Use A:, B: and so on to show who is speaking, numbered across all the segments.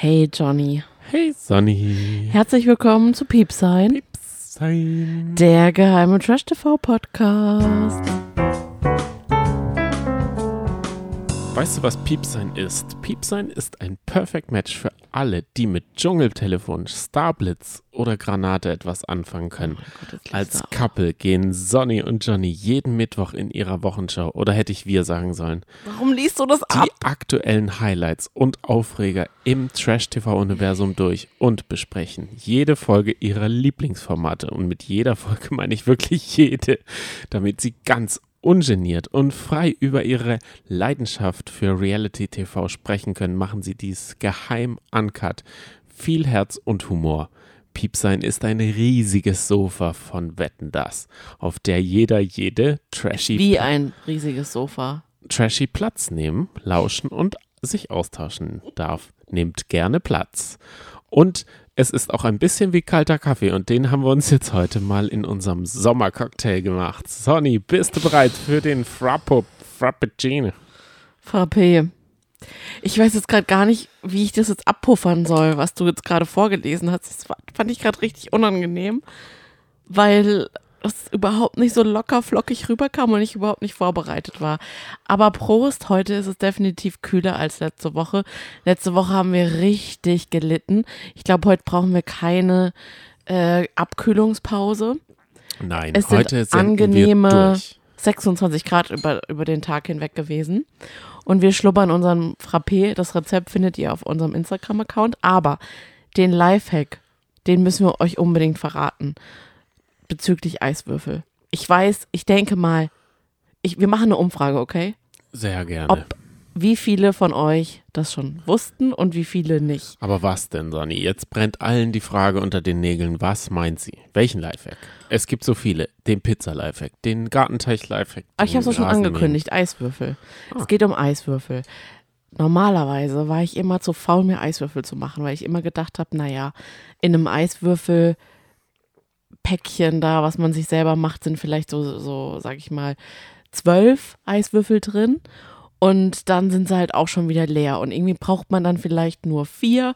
A: Hey Johnny.
B: Hey Sonny.
A: Herzlich willkommen zu Piepsein.
B: Piepsein.
A: Der geheime Trash TV Podcast.
B: Weißt du, was Piepsein ist? Piepsein ist ein Perfect Match für alle, die mit Dschungeltelefon, Starblitz oder Granate etwas anfangen können.
A: Oh Gott,
B: Als Couple gehen Sonny und Johnny jeden Mittwoch in ihrer Wochenschau, oder hätte ich wir sagen sollen,
A: Warum liest du das ab?
B: die aktuellen Highlights und Aufreger im Trash-TV-Universum durch und besprechen jede Folge ihrer Lieblingsformate. Und mit jeder Folge meine ich wirklich jede, damit sie ganz ungeniert und frei über ihre Leidenschaft für Reality-TV sprechen können, machen sie dies geheim uncut. Viel Herz und Humor. Piepsein ist ein riesiges Sofa von Wetten das, auf der jeder jede trashy
A: Wie ein riesiges Sofa.
B: trashy Platz nehmen, lauschen und sich austauschen darf. Nehmt gerne Platz. Und es ist auch ein bisschen wie kalter Kaffee und den haben wir uns jetzt heute mal in unserem Sommercocktail gemacht. Sonny, bist du bereit für den Frappo, Frappuccino?
A: Frappé. Ich weiß jetzt gerade gar nicht, wie ich das jetzt abpuffern soll, was du jetzt gerade vorgelesen hast. Das fand ich gerade richtig unangenehm, weil es überhaupt nicht so locker flockig rüberkam und ich überhaupt nicht vorbereitet war. Aber Prost, heute ist es definitiv kühler als letzte Woche. Letzte Woche haben wir richtig gelitten. Ich glaube, heute brauchen wir keine äh, Abkühlungspause.
B: Nein,
A: Es sind
B: heute senden
A: angenehme
B: wir durch.
A: 26 Grad über, über den Tag hinweg gewesen. Und wir schlubbern unseren Frappé. Das Rezept findet ihr auf unserem Instagram-Account. Aber den Lifehack, den müssen wir euch unbedingt verraten. Bezüglich Eiswürfel. Ich weiß, ich denke mal, ich, wir machen eine Umfrage, okay?
B: Sehr gerne.
A: Ob wie viele von euch das schon wussten und wie viele nicht.
B: Aber was denn, Sonny? Jetzt brennt allen die Frage unter den Nägeln. Was meint sie? Welchen Lifehack? Es gibt so viele. Den Pizza-Lifehack, den Gartenteich-Lifehack.
A: Ich habe es schon angekündigt, Eiswürfel.
B: Ah.
A: Es geht um Eiswürfel. Normalerweise war ich immer zu faul, mir Eiswürfel zu machen, weil ich immer gedacht habe, naja, in einem Eiswürfelpäckchen da, was man sich selber macht, sind vielleicht so, so, sag ich mal, zwölf Eiswürfel drin. Und dann sind sie halt auch schon wieder leer. Und irgendwie braucht man dann vielleicht nur vier.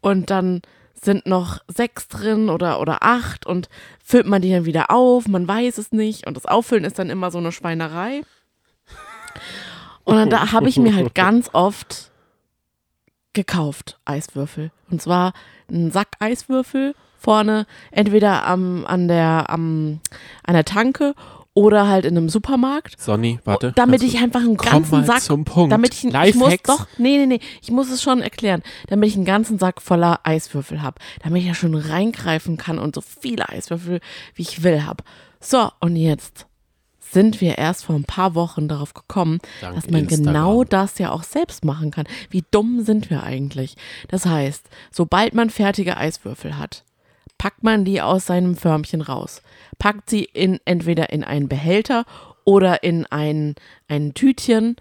A: Und dann sind noch sechs drin oder, oder acht. Und füllt man die dann wieder auf. Man weiß es nicht. Und das Auffüllen ist dann immer so eine Schweinerei. Und dann da habe ich mir halt ganz oft gekauft, Eiswürfel. Und zwar einen Sack Eiswürfel vorne, entweder am, an, der, am, an der Tanke oder halt in einem Supermarkt.
B: Sonny, warte.
A: damit ich einfach einen ganzen Sack,
B: zum Punkt.
A: damit ich, ich muss doch, nee, nee, nee, ich muss es schon erklären, damit ich einen ganzen Sack voller Eiswürfel habe, damit ich ja schon reingreifen kann und so viele Eiswürfel, wie ich will, habe. So, und jetzt sind wir erst vor ein paar Wochen darauf gekommen,
B: Dank
A: dass man
B: Instagram.
A: genau das ja auch selbst machen kann. Wie dumm sind wir eigentlich? Das heißt, sobald man fertige Eiswürfel hat, packt man die aus seinem Förmchen raus, packt sie in entweder in einen Behälter oder in ein, ein Tütchen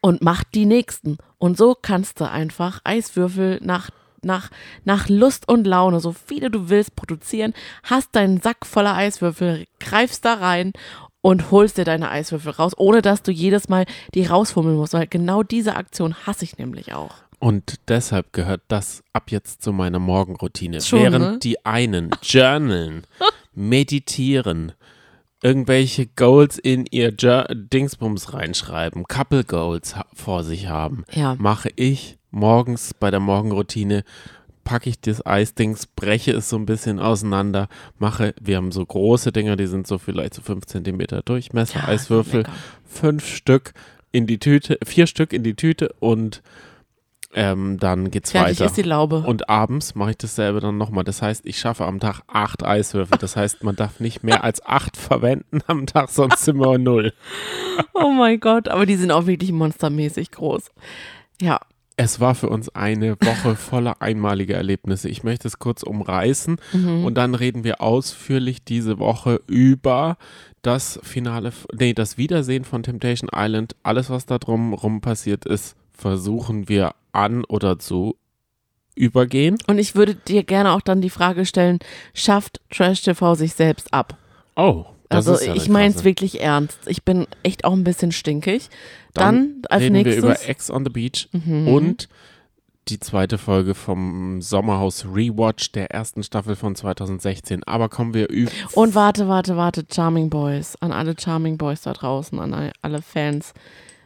A: und macht die nächsten. Und so kannst du einfach Eiswürfel nach, nach, nach Lust und Laune, so viele du willst, produzieren, hast deinen Sack voller Eiswürfel, greifst da rein und holst dir deine Eiswürfel raus, ohne dass du jedes Mal die rausfummeln musst. Weil genau diese Aktion hasse ich nämlich auch.
B: Und deshalb gehört das ab jetzt zu meiner Morgenroutine.
A: Schon,
B: Während
A: ne?
B: die einen journalen, meditieren, irgendwelche Goals in ihr Jour Dingsbums reinschreiben, Couple Goals vor sich haben,
A: Ja.
B: mache ich morgens bei der Morgenroutine, packe ich das Eisdings, breche es so ein bisschen auseinander, mache, wir haben so große Dinger, die sind so vielleicht so fünf Zentimeter Durchmesser,
A: Ja,
B: Eiswürfel, fünf Stück in die Tüte, vier Stück in die Tüte und ähm, dann geht's
A: Fertig
B: weiter.
A: ist die Laube.
B: Und abends mache ich dasselbe dann nochmal. Das heißt, ich schaffe am Tag acht Eiswürfel. Das heißt, man darf nicht mehr als acht verwenden am Tag, sonst sind wir null.
A: Oh mein Gott, aber die sind auch wirklich monstermäßig groß. Ja,
B: Es war für uns eine Woche voller einmaliger Erlebnisse. Ich möchte es kurz umreißen
A: Mhm.
B: und dann reden wir ausführlich diese Woche über das Finale, nee, das Wiedersehen von Temptation Island. Alles, was da drum rum passiert ist, versuchen wir an oder zu übergehen.
A: und ich würde dir gerne auch dann die Frage stellen, schafft Trash TV sich selbst ab?
B: Oh, das
A: Also
B: ist ja
A: ich
B: eine
A: meine es wirklich ernst. Ich bin echt auch ein bisschen stinkig. Dann, als
B: reden
A: nächstes.
B: wir über Ex on the Beach
A: Mhm.
B: und die zweite Folge vom Sommerhaus Rewatch der ersten Staffel von 2016. Aber kommen wir über.
A: Und warte, warte, warte, Charming Boys. An alle Charming Boys da draußen, an alle Fans.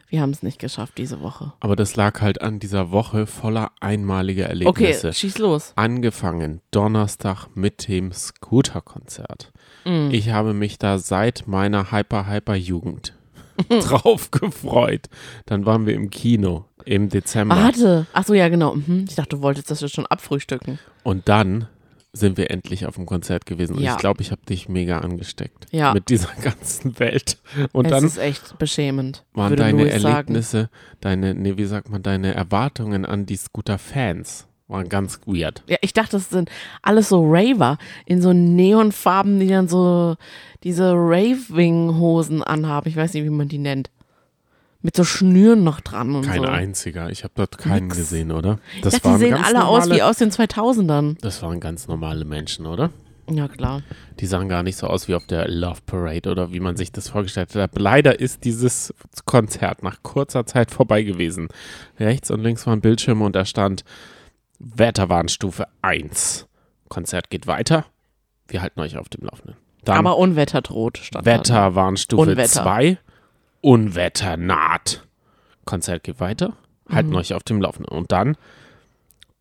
A: Wir haben es nicht geschafft diese Woche.
B: Aber das lag halt an dieser Woche voller einmaliger Erlebnisse.
A: Okay, schieß los.
B: Angefangen Donnerstag mit dem Scooter-Konzert.
A: Mm.
B: Ich habe mich da seit meiner Hyper-Hyper-Jugend drauf gefreut. Dann waren wir im Kino im Dezember.
A: Warte. Achso, ja, genau. Mhm. Ich dachte, du wolltest das jetzt schon abfrühstücken.
B: Und dann sind wir endlich auf dem Konzert gewesen. Und
A: Ja.
B: ich glaube, ich habe dich mega angesteckt.
A: Ja.
B: Mit dieser ganzen Welt. Und
A: es
B: dann
A: ist echt beschämend.
B: waren deine
A: Louis sagen.
B: Erlebnisse, deine, nee, wie sagt man, deine Erwartungen an die Scooter-Fans waren ganz weird.
A: Ja, ich dachte, das sind alles so Raver in so Neonfarben, die dann so diese Raving-Hosen anhaben. Ich weiß nicht, wie man die nennt. Mit so Schnüren noch dran und
B: Kein
A: so.
B: einziger. Ich habe dort keinen
A: Nix.
B: gesehen, oder?
A: Ich
B: Das
A: dachte, die sehen alle aus
B: normale,
A: wie aus den 2000ern.
B: Das waren ganz normale Menschen, oder?
A: Ja, klar.
B: Die sahen gar nicht so aus wie auf der Love Parade oder wie man sich das vorgestellt hat. Leider ist dieses Konzert nach kurzer Zeit vorbei gewesen. Rechts und links waren Bildschirme und da stand Wetterwarnstufe 1. Konzert geht weiter. Wir halten euch auf dem Laufenden. Dann
A: Aber Unwetter droht. Stand.
B: Wetterwarnstufe
A: Unwetter.
B: 2. Unwetter naht. Konzert geht weiter. Halten
A: Mhm.
B: euch auf dem Laufenden. Und dann,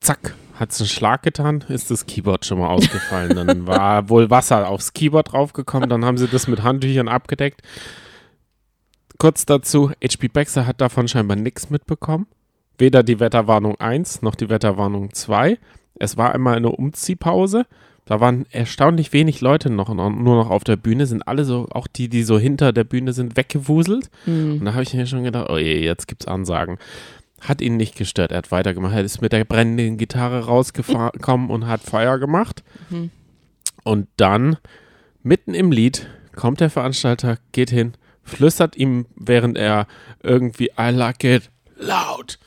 B: zack, hat es einen Schlag getan, ist das Keyboard schon mal ausgefallen. dann war wohl Wasser aufs Keyboard draufgekommen. Dann haben sie das mit Handtüchern abgedeckt. Kurz dazu, HP Baxter hat davon scheinbar nichts mitbekommen. Weder die Wetterwarnung 1 noch die Wetterwarnung 2. Es war einmal eine Umziehpause. Da waren erstaunlich wenig Leute noch, noch nur noch auf der Bühne, sind alle so, auch die, die so hinter der Bühne sind, weggewuselt.
A: Hm.
B: Und da habe ich mir schon gedacht, oh je, jetzt gibt's Ansagen. Hat ihn nicht gestört, er hat weitergemacht. Er ist mit der brennenden Gitarre rausgekommen und hat Feuer gemacht.
A: Mhm.
B: Und dann, mitten im Lied, kommt der Veranstalter, geht hin, flüstert ihm, während er irgendwie I like it loud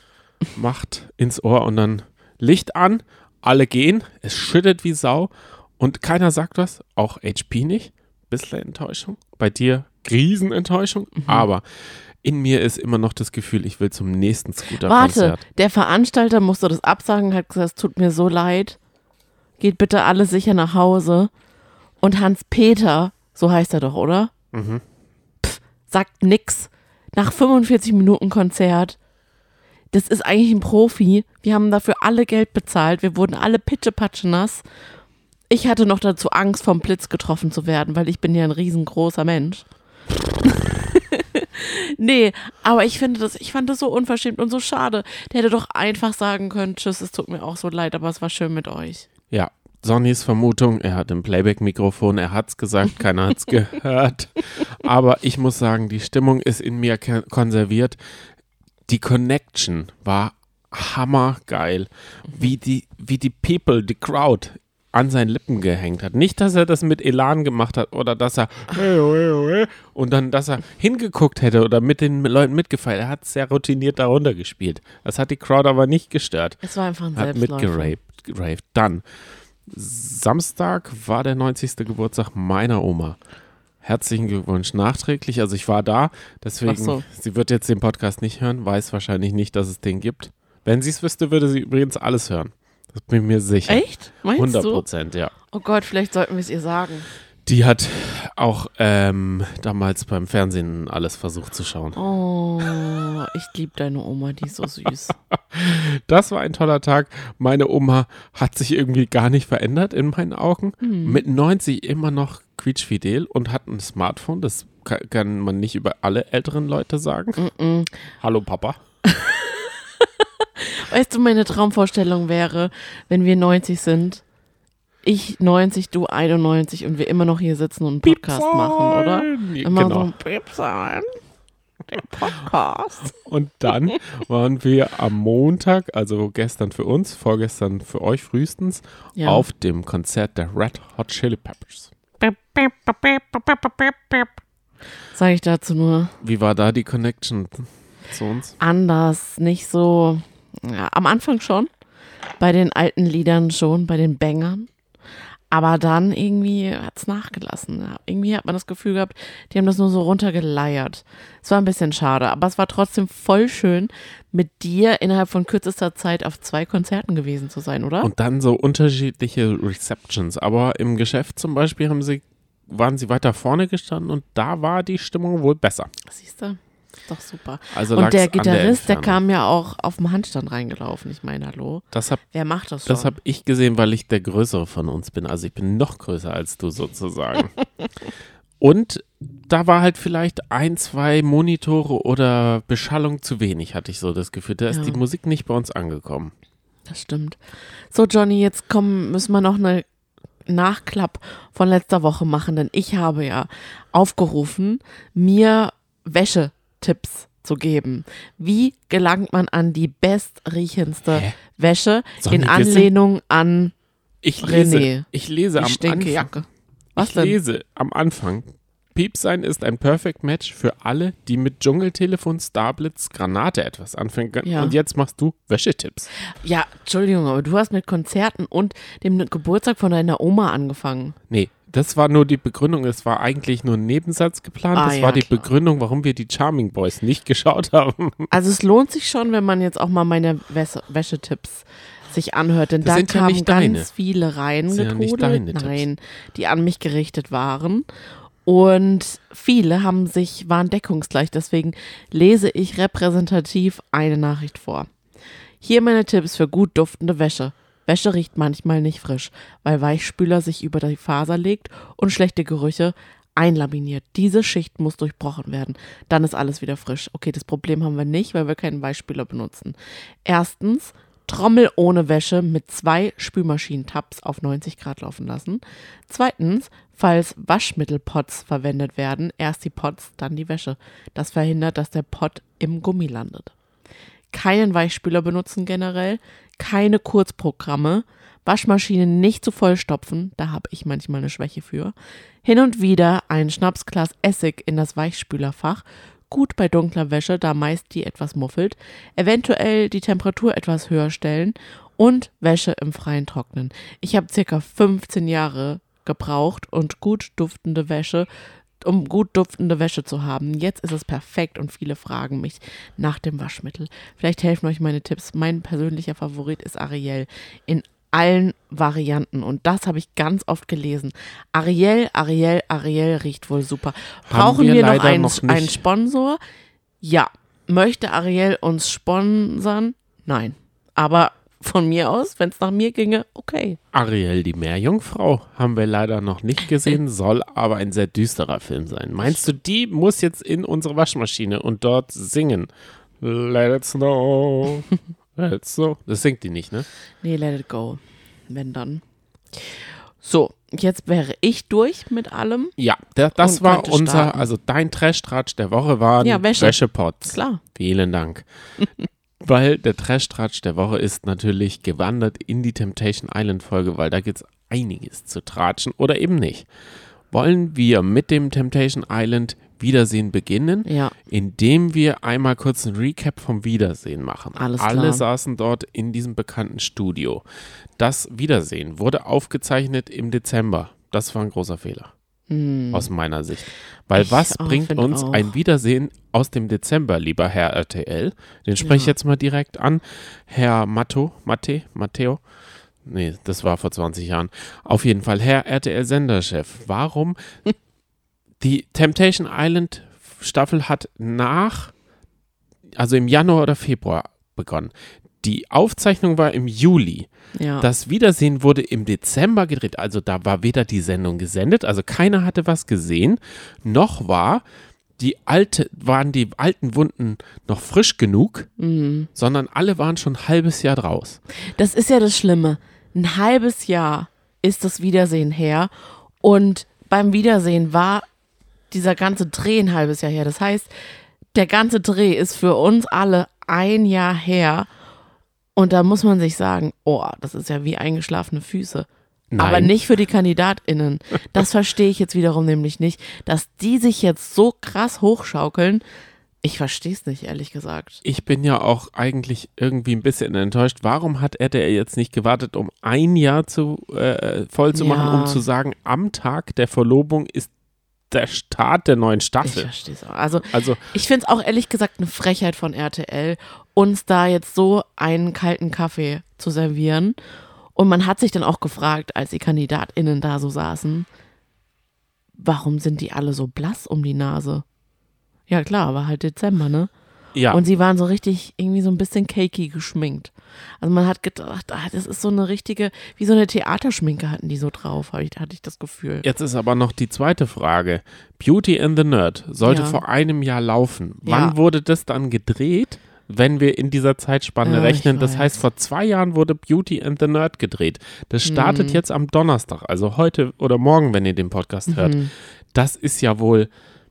B: macht ins Ohr und dann Licht an, alle gehen, es schüttet wie Sau und keiner sagt was, auch HP nicht. Bisschen Enttäuschung. Bei dir Riesenenttäuschung, aber in mir ist immer noch das Gefühl, ich will zum nächsten
A: Warte,
B: Scooter-Konzert.
A: der Veranstalter musste das absagen, hat gesagt, es tut mir so leid. Geht bitte alle sicher nach Hause. Und Hans-Peter, so heißt er doch, oder?
B: Mhm.
A: Pff, sagt nix. Nach 45 Minuten Konzert. Das ist eigentlich ein Profi. Wir haben dafür alle Geld bezahlt. Wir wurden alle pitschepatsche nass. Ich hatte noch dazu Angst, vom Blitz getroffen zu werden, weil ich bin ja ein riesengroßer Mensch. nee, aber ich finde das, ich fand das so unverschämt und so schade. Der hätte doch einfach sagen können, tschüss, es tut mir auch so leid, aber es war schön mit euch.
B: Ja, Sonnys Vermutung, er hat ein Playback-Mikrofon, er hat's gesagt, keiner hat's gehört. Aber ich muss sagen, die Stimmung ist in mir konserviert. Die Connection war hammergeil. Wie die, wie die People, die Crowd an seinen Lippen gehängt hat. Nicht, dass er das mit Elan gemacht hat oder dass er und dann, dass er hingeguckt hätte oder mit den Leuten mitgefeiert. Er hat sehr routiniert darunter gespielt. Das hat die Crowd aber nicht gestört
A: Es war einfach ein
B: hat geraved. Dann, Samstag war der 90. Geburtstag meiner Oma. Herzlichen Glückwunsch nachträglich. Also ich war da, deswegen,
A: so.
B: sie wird jetzt den Podcast nicht hören, weiß wahrscheinlich nicht, dass es den gibt. Wenn sie es wüsste, würde sie übrigens alles hören. Das bin ich mir sicher.
A: Echt? Meinst
B: 100
A: du?
B: Prozent, ja.
A: Oh Gott, vielleicht sollten wir es ihr sagen.
B: Die hat auch ähm, damals beim Fernsehen alles versucht zu schauen.
A: Oh, ich liebe deine Oma, die ist so süß.
B: Das war ein toller Tag. Meine Oma hat sich irgendwie gar nicht verändert in meinen Augen.
A: Hm.
B: Mit 90 immer noch quietschfidel und hat ein Smartphone. Das ka- kann man nicht über alle älteren Leute sagen.
A: Mm-mm.
B: Hallo Papa.
A: Weißt du, meine Traumvorstellung wäre, wenn wir 90 sind, ich 90, du 91 und wir immer noch hier sitzen und einen Podcast machen, oder? Immer so
B: Genau.
A: ein Piep sein. Der Podcast.
B: Und dann waren wir am Montag, also gestern für uns, vorgestern für euch frühestens,
A: Ja.
B: auf dem Konzert der Red Hot Chili Peppers.
A: Sage ich dazu nur
B: Wie war da die Connection zu uns?
A: anders, nicht so. Ja, am Anfang schon, bei den alten Liedern schon, bei den Bangern. Aber dann irgendwie hat es nachgelassen. Irgendwie hat man das Gefühl gehabt, die haben das nur so runtergeleiert. Es war ein bisschen schade, aber es war trotzdem voll schön, mit dir innerhalb von kürzester Zeit auf zwei Konzerten gewesen zu sein, oder?
B: Und dann so unterschiedliche Receptions. Aber im Geschäft zum Beispiel haben sie, waren sie weiter vorne gestanden und da war die Stimmung wohl besser.
A: Siehst du? Ist doch super.
B: Also
A: Und der Gitarrist, der,
B: Entfernung.
A: kam ja auch auf dem Handstand reingelaufen. Ich meine, hallo.
B: Das habe
A: Wer macht das schon?
B: das hab ich gesehen, weil ich der Größere von uns bin. Also ich bin noch größer als du sozusagen. Und da war halt vielleicht ein, zwei Monitore oder Beschallung zu wenig, hatte ich so das Gefühl. Da ist
A: Ja.
B: die Musik nicht bei uns angekommen.
A: Das stimmt. So, Johnny, jetzt kommen, müssen wir noch eine Nachklapp von letzter Woche machen, denn ich habe ja aufgerufen, mir Wäschetipps zu geben. Wie gelangt man an die bestriechendste
B: Hä?
A: Wäsche in Anlehnung an
B: Ich lese,
A: René.
B: ich lese
A: die
B: am Anfang.
A: Was
B: ich
A: denn?
B: lese am Anfang. Piepsein ist ein Perfect Match für alle, die mit Dschungeltelefon, Starblitz, Granate etwas anfangen können.
A: Ja.
B: Und jetzt machst du Wäschetipps.
A: Ja, Entschuldigung, aber du hast mit Konzerten und dem Geburtstag von deiner Oma angefangen.
B: Nee, das war nur die Begründung. Es war eigentlich nur ein Nebensatz geplant.
A: Ah,
B: das
A: ja,
B: war die
A: klar.
B: Begründung, warum wir die Charming Boys nicht geschaut haben.
A: Also es lohnt sich schon, wenn man jetzt auch mal meine Wäsche Wäschetipps sich anhört, denn
B: Das
A: da
B: sind ja
A: kamen
B: nicht
A: ganz
B: deine.
A: viele
B: Das sind ja Tipps.
A: nein, die an mich gerichtet waren. Und viele haben sich, waren deckungsgleich, deswegen lese ich repräsentativ eine Nachricht vor. Hier meine Tipps für gut duftende Wäsche. Wäsche riecht manchmal nicht frisch, weil Weichspüler sich über die Faser legt und schlechte Gerüche einlaminiert. Diese Schicht muss durchbrochen werden. Dann ist alles wieder frisch. Okay, das Problem haben wir nicht, weil wir keinen Weichspüler benutzen. Erstens, Trommel ohne Wäsche mit zwei Spülmaschinentabs auf 90 Grad laufen lassen. Zweitens, falls Waschmittelpots verwendet werden, erst die Pots, dann die Wäsche. Das verhindert, dass der Pot im Gummi landet keinen Weichspüler benutzen generell, keine Kurzprogramme, Waschmaschine nicht zu vollstopfen, da habe ich manchmal eine Schwäche für, hin und wieder ein Schnapsglas Essig in das Weichspülerfach, gut bei dunkler Wäsche, da meist die etwas muffelt, eventuell die Temperatur etwas höher stellen und Wäsche im Freien trocknen. Ich habe circa 15 Jahre gebraucht und gut duftende Wäsche um gut duftende Wäsche zu haben. Jetzt ist es perfekt und viele fragen mich nach dem Waschmittel. Vielleicht helfen euch meine Tipps. Mein persönlicher Favorit ist Ariel in allen Varianten und das habe ich ganz oft gelesen. Ariel, Ariel, Ariel riecht wohl super. Brauchen
B: wir
A: wir, noch, einen,
B: noch
A: einen Sponsor? Ja. Möchte Ariel uns sponsern? Nein. Aber von mir aus, wenn es nach mir ginge, okay.
B: Ariel, die Meerjungfrau, haben wir leider noch nicht gesehen, soll aber ein sehr düsterer Film sein. Meinst du, die muss jetzt in unsere Waschmaschine und dort singen? Let it snow, let it snow. Das singt die nicht, ne?
A: Nee, let it go. Wenn dann. So, jetzt wäre ich durch mit allem.
B: Ja, der, das war unser,
A: starten.
B: also dein Trash-Tratsch der Woche waren
A: Ja, Wäsche.
B: Wäschepots.
A: Klar.
B: Vielen Dank. weil der Trash-Tratsch der Woche ist natürlich gewandert in die Temptation Island-Folge, weil da gibt es einiges zu tratschen oder eben nicht. Wollen wir mit dem Temptation Island Wiedersehen beginnen,
A: Ja.
B: indem wir einmal kurz ein Recap vom Wiedersehen machen.
A: Alles
B: Alle
A: klar.
B: saßen dort in diesem bekannten Studio. Das Wiedersehen wurde aufgezeichnet im Dezember. Das war ein großer Fehler. Aus meiner Sicht. Weil
A: Ich
B: was bringt uns
A: auch.
B: ein Wiedersehen aus dem Dezember, lieber Herr RTL? Den spreche ich
A: Ja.
B: jetzt mal direkt an. Herr Matto, Matte, Matteo. Nee, das war vor 20 Jahren. Auf jeden Fall, Herr RTL-Senderchef, warum die Temptation Island Staffel hat nach, also im Januar oder Februar begonnen. Die Aufzeichnung war im Juli.
A: Ja.
B: Das Wiedersehen wurde im Dezember gedreht, also da war weder die Sendung gesendet, also keiner hatte was gesehen, noch war die alte, waren die alten Wunden noch frisch genug,
A: Mhm.
B: sondern alle waren schon ein halbes Jahr draus.
A: Das ist ja das Schlimme. Ein halbes Jahr ist das Wiedersehen her und beim Wiedersehen war dieser ganze Dreh ein halbes Jahr her. Das heißt, der ganze Dreh ist für uns alle ein Jahr her und da muss man sich sagen, oh, das ist ja wie eingeschlafene Füße.
B: Nein.
A: Aber nicht für die KandidatInnen. Das verstehe ich jetzt wiederum nämlich nicht, dass die sich jetzt so krass hochschaukeln. Ich verstehe es nicht, ehrlich gesagt.
B: Ich bin ja auch eigentlich irgendwie ein bisschen enttäuscht. Warum hat RTL jetzt nicht gewartet, um ein Jahr zu, äh, voll zu machen,
A: Ja.
B: um zu sagen, am Tag der Verlobung ist der Start der neuen
A: Ich
B: Staffel?
A: verstehe es auch. Also,
B: Also,
A: ich finde es auch ehrlich gesagt eine Frechheit von RTL, uns da jetzt so einen kalten Kaffee zu servieren. Und man hat sich dann auch gefragt, als die KandidatInnen da so saßen, warum sind die alle so blass um die Nase? Ja, klar, war halt Dezember, ne?
B: ja.
A: Und sie waren so richtig irgendwie so ein bisschen cakey geschminkt. Also man hat gedacht, ah, das ist so eine richtige, wie so eine Theaterschminke hatten die so drauf, ich, hatte ich das Gefühl.
B: Jetzt ist aber noch die zweite Frage. Beauty and the Nerd sollte
A: Ja.
B: vor einem Jahr laufen. Wann
A: Ja.
B: wurde das dann gedreht? Wenn wir in dieser Zeitspanne
A: Ja, ich
B: rechnen, das heißt, vor zwei Jahren wurde Beauty and the Nerd gedreht. Das startet
A: Mhm.
B: jetzt am Donnerstag, also heute oder morgen, wenn ihr den Podcast hört.
A: Mhm.
B: Das ist ja wohl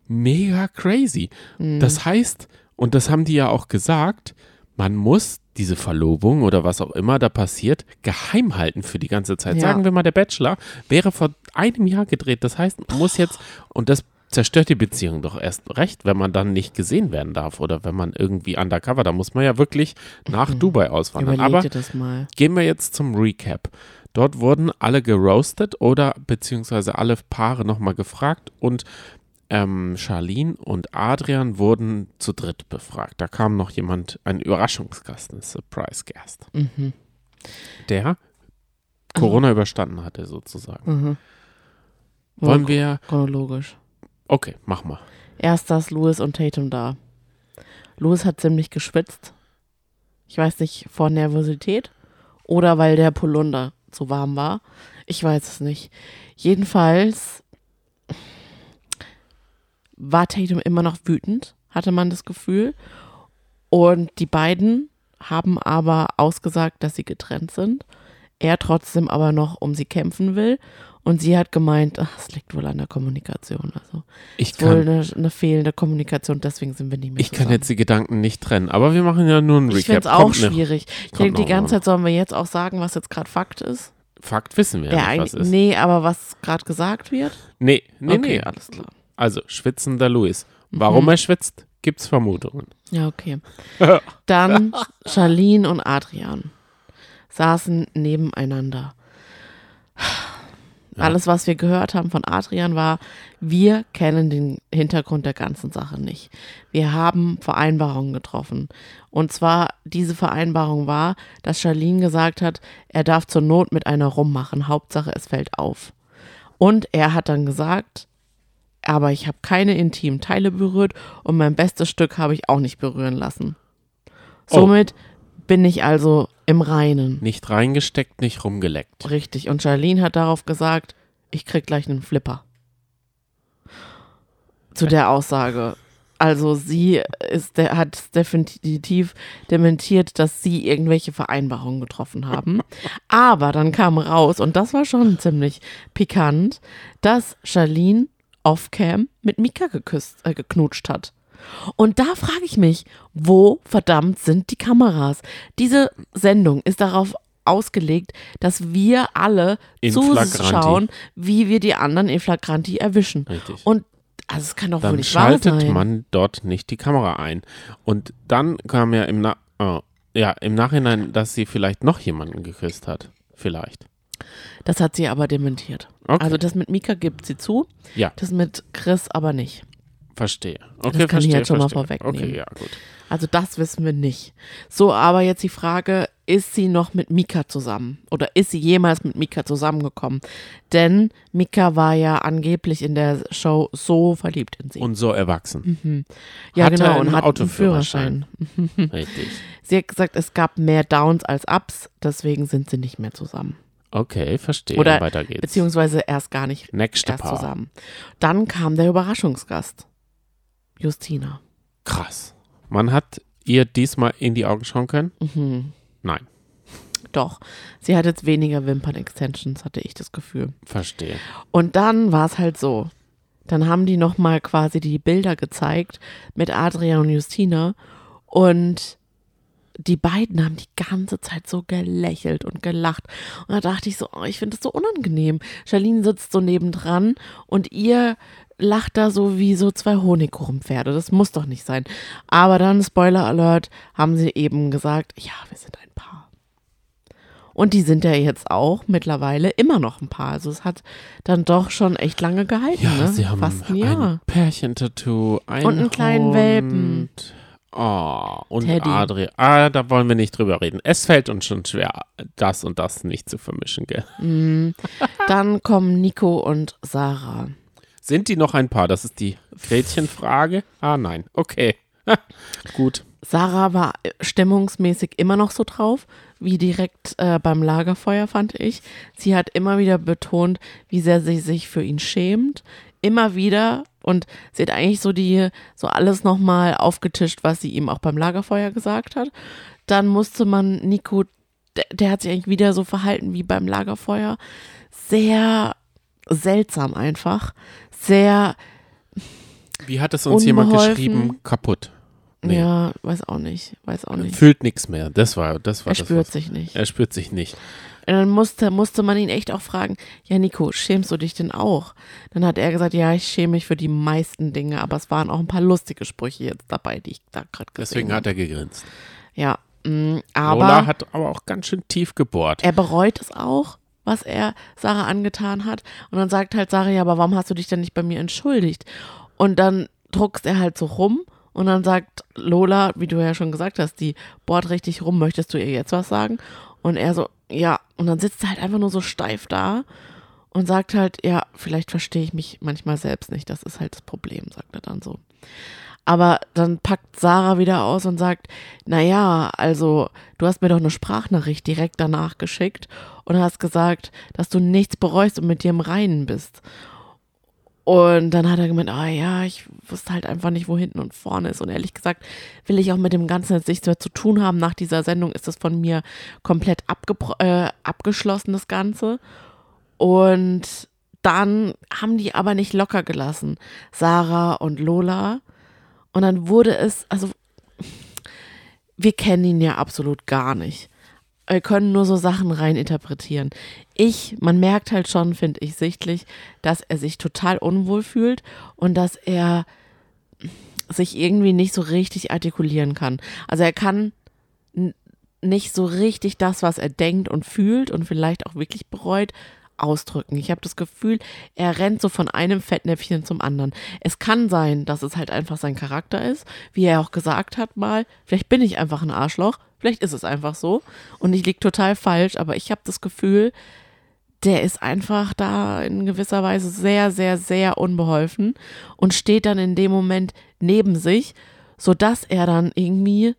B: mega crazy.
A: Mhm.
B: Das heißt, und das haben die ja auch gesagt, man muss diese Verlobung oder was auch immer da passiert, geheim halten für die ganze Zeit.
A: Ja.
B: Sagen wir mal, der Bachelor wäre vor einem Jahr gedreht. Das heißt, man muss jetzt, und das zerstört die Beziehung doch erst recht, wenn man dann nicht gesehen werden darf oder wenn man irgendwie undercover, da muss man ja wirklich nach Dubai auswandern.
A: Überleg
B: Aber
A: dir das mal.
B: Gehen wir jetzt zum Recap. Dort wurden alle geroastet oder beziehungsweise alle Paare nochmal gefragt und ähm, Charlene und Adrian wurden zu dritt befragt. Da kam noch jemand, ein Überraschungsgast, ein Surprise-Gast,
A: Mhm.
B: der Corona überstanden hatte sozusagen.
A: Mhm.
B: Wollen wir,
A: Chronologisch.
B: Okay, mach mal.
A: Erst das Louis und Tatum da. Louis hat ziemlich geschwitzt. Ich weiß nicht, vor Nervosität oder weil der Polunder zu warm war. Ich weiß es nicht. Jedenfalls war Tatum immer noch wütend, hatte man das Gefühl. Und die beiden haben aber ausgesagt, dass sie getrennt sind. Er trotzdem aber noch um sie kämpfen will. Und sie hat gemeint, ach, es liegt wohl an der Kommunikation. Also
B: Ich
A: ist wohl
B: kann,
A: eine, eine fehlende Kommunikation, deswegen sind wir nicht mehr
B: ich kann
A: zusammen.
B: jetzt die Gedanken nicht trennen, aber wir machen ja nur einen
A: Ich
B: Recap.
A: finde es auch schwierig. Ich denke, die ganze. Zeit sollen wir jetzt auch sagen, was jetzt gerade Fakt ist.
B: Fakt wissen wir ja, nicht, was
A: eigentlich,
B: ist.
A: nee, aber was gerade gesagt wird?
B: Nee, nee,
A: okay,
B: nee.
A: alles klar.
B: Also, schwitzender Louis. Warum
A: Mhm.
B: er schwitzt, gibt's Vermutungen.
A: Ja, okay. Dann Charlene und Adrian saßen nebeneinander.
B: Ja.
A: Alles, was wir gehört haben von Adrian, war, wir kennen den Hintergrund der ganzen Sache nicht. Wir haben Vereinbarungen getroffen. Und zwar, diese Vereinbarung war, dass Charlene gesagt hat, er darf zur Not mit einer rummachen. Hauptsache, es fällt auf. Und er hat dann gesagt, aber ich habe keine intimen Teile berührt und mein bestes Stück habe ich auch nicht berühren lassen.
B: Oh.
A: Bin ich also im Reinen.
B: Nicht reingesteckt, nicht rumgeleckt.
A: Richtig. Und Charlene hat darauf gesagt, ich krieg gleich einen Flipper. Zu der Aussage. Also sie ist, der hat definitiv dementiert, dass sie irgendwelche Vereinbarungen getroffen haben. Aber dann kam raus, und das war schon ziemlich pikant, dass Charlene off-cam mit Mika geküsst, äh, geknutscht hat. Und da frage ich mich, wo verdammt sind die Kameras? Diese Sendung ist darauf ausgelegt, dass wir alle zuschauen, wie wir die anderen in Flagranti erwischen.
B: Richtig.
A: Und also es kann doch wohl
B: dann
A: nicht wahr
B: schaltet
A: sein.
B: man dort nicht die Kamera ein. Und dann kam ja im, Na oh, ja, im Nachhinein, dass sie vielleicht noch jemanden geküsst hat. Vielleicht.
A: Das hat sie aber dementiert.
B: Okay.
A: Also das mit Mika gibt sie zu,
B: Ja.
A: das mit Chris aber nicht.
B: Verstehe. Okay,
A: kann ich
B: verstehe,
A: jetzt schon mal
B: verstehe.
A: vorwegnehmen.
B: Okay, ja, gut.
A: Also das wissen wir nicht. So, aber jetzt die Frage, ist sie noch mit Mika zusammen? Oder ist sie jemals mit Mika zusammengekommen? Denn Mika war ja angeblich in der Show so verliebt in sie.
B: Und so erwachsen.
A: ja,
B: hatte
A: genau,
B: einen
A: und hat einen
B: Autoführerschein.
A: Führerschein.
B: Richtig.
A: Sie hat gesagt, es gab mehr Downs als Ups, deswegen sind sie nicht mehr zusammen.
B: Okay, verstehe.
A: Oder
B: Weiter geht's.
A: Beziehungsweise erst gar nicht
B: Nächste
A: erst zusammen. Dann kam der Überraschungsgast. Justina.
B: Krass. Man hat ihr diesmal in die Augen schauen können?
A: Mhm.
B: Nein.
A: Doch. Sie hat jetzt weniger Wimpern-Extensions, hatte ich das Gefühl.
B: Verstehe.
A: Und dann war es halt so. Dann haben die nochmal quasi die Bilder gezeigt mit Adrian und Justina. Und die beiden haben die ganze Zeit so gelächelt und gelacht. Und da dachte ich so, oh, ich finde das so unangenehm. Charlene sitzt so nebendran und ihr lacht da so wie so zwei Honigkuchenpferde. Das muss doch nicht sein. Aber dann, Spoiler Alert, haben sie eben gesagt, ja, wir sind ein Paar. Und die sind ja jetzt auch mittlerweile immer noch ein Paar. Also es hat dann doch schon echt lange gehalten.
B: Ja,
A: ne?
B: sie haben
A: Fast ein
B: ein
A: Jahr.
B: Pärchentattoo, ein
A: Und einen kleinen
B: Hund.
A: Welpen.
B: Oh, und
A: Teddy.
B: Adrian. Ah, da wollen wir nicht drüber reden. Es fällt uns schon schwer, das und das nicht zu vermischen, gell?
A: Mhm. Dann kommen Nico und Sarah.
B: Sind die noch ein Paar? Das ist die Gretchenfrage. Ah, nein. Okay. Gut.
A: Sarah war äh, stimmungsmäßig immer noch so drauf, wie direkt äh, beim Lagerfeuer, fand ich. Sie hat immer wieder betont, wie sehr sie sich für ihn schämt. Immer wieder. Und sie hat eigentlich so die, so alles nochmal aufgetischt, was sie ihm auch beim Lagerfeuer gesagt hat. Dann musste man Nico, der, der hat sich eigentlich wieder so verhalten wie beim Lagerfeuer. Sehr seltsam einfach. Sehr,
B: Wie hat es uns jemand
A: Unbeholfen.
B: geschrieben? Kaputt. Nee.
A: ja, weiß auch nicht, weiß auch nicht.
B: Fühlt nichts mehr. Das war, das war
A: Er
B: das.
A: spürt
B: was-
A: sich nicht.
B: Er spürt sich nicht.
A: Und dann musste, musste man ihn echt auch fragen, ja Nico, schämst du dich denn auch? Dann hat er gesagt, ja, ich schäme mich für die meisten Dinge, aber es waren auch ein paar lustige Sprüche jetzt dabei, die ich da gerade gesehen
B: Deswegen hat er gegrinst.
A: Ja, mh, aber
B: Lola hat aber auch ganz schön tief gebohrt.
A: er bereut es auch, was er Sarah angetan hat. Und dann sagt halt Sarah, ja, aber warum hast du dich denn nicht bei mir entschuldigt? Und dann druckst er halt so rum und dann sagt Lola, wie du ja schon gesagt hast, die bohrt richtig rum, möchtest du ihr jetzt was sagen? Und er so, ja. Und dann sitzt er halt einfach nur so steif da und sagt halt, ja, vielleicht verstehe ich mich manchmal selbst nicht. Das ist halt das Problem, sagt er dann so. Aber dann packt Sarah wieder aus und sagt, naja, also du hast mir doch eine Sprachnachricht direkt danach geschickt und hast gesagt, dass du nichts bereust und mit dir im Reinen bist. Und dann hat er gemeint, ah ja, ich wusste halt einfach nicht, wo hinten und vorne ist. Und ehrlich gesagt will ich auch mit dem Ganzen jetzt nichts mehr zu tun haben. Nach dieser Sendung ist das von mir komplett äh, abgeschlossen, das Ganze. Und dann haben die aber nicht locker gelassen, Sarah und Lola. Und dann wurde es, also wir kennen ihn ja absolut gar nicht. Wir können nur so Sachen rein interpretieren. Ich, man merkt halt schon, finde ich, sichtlich, dass er sich total unwohl fühlt und dass er sich irgendwie nicht so richtig artikulieren kann. Also er kann nicht so richtig das, was er denkt und fühlt und vielleicht auch wirklich bereut, ausdrücken. Ich habe das Gefühl, er rennt so von einem Fettnäpfchen zum anderen. Es kann sein, dass es halt einfach sein Charakter ist, wie er auch gesagt hat mal, vielleicht bin ich einfach ein Arschloch, vielleicht ist es einfach so und ich liege total falsch, aber ich habe das Gefühl, der ist einfach da in gewisser Weise sehr, sehr, sehr unbeholfen und steht dann in dem Moment neben sich, sodass er dann irgendwie,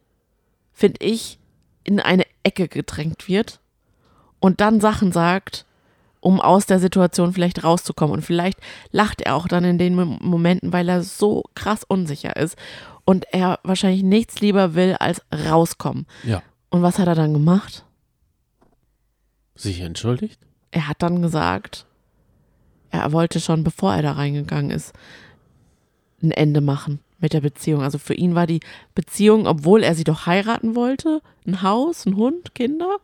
A: finde ich, in eine Ecke gedrängt wird und dann Sachen sagt, um aus der Situation vielleicht rauszukommen. Und vielleicht lacht er auch dann in den Mom- Momenten, weil er so krass unsicher ist und er wahrscheinlich nichts lieber will als rauskommen.
B: Ja.
A: Und was hat er dann gemacht?
B: Sich entschuldigt?
A: Er hat dann gesagt, er wollte schon, bevor er da reingegangen ist, ein Ende machen mit der Beziehung. Also für ihn war die Beziehung, obwohl er sie doch heiraten wollte, ein Haus, ein Hund, Kinder,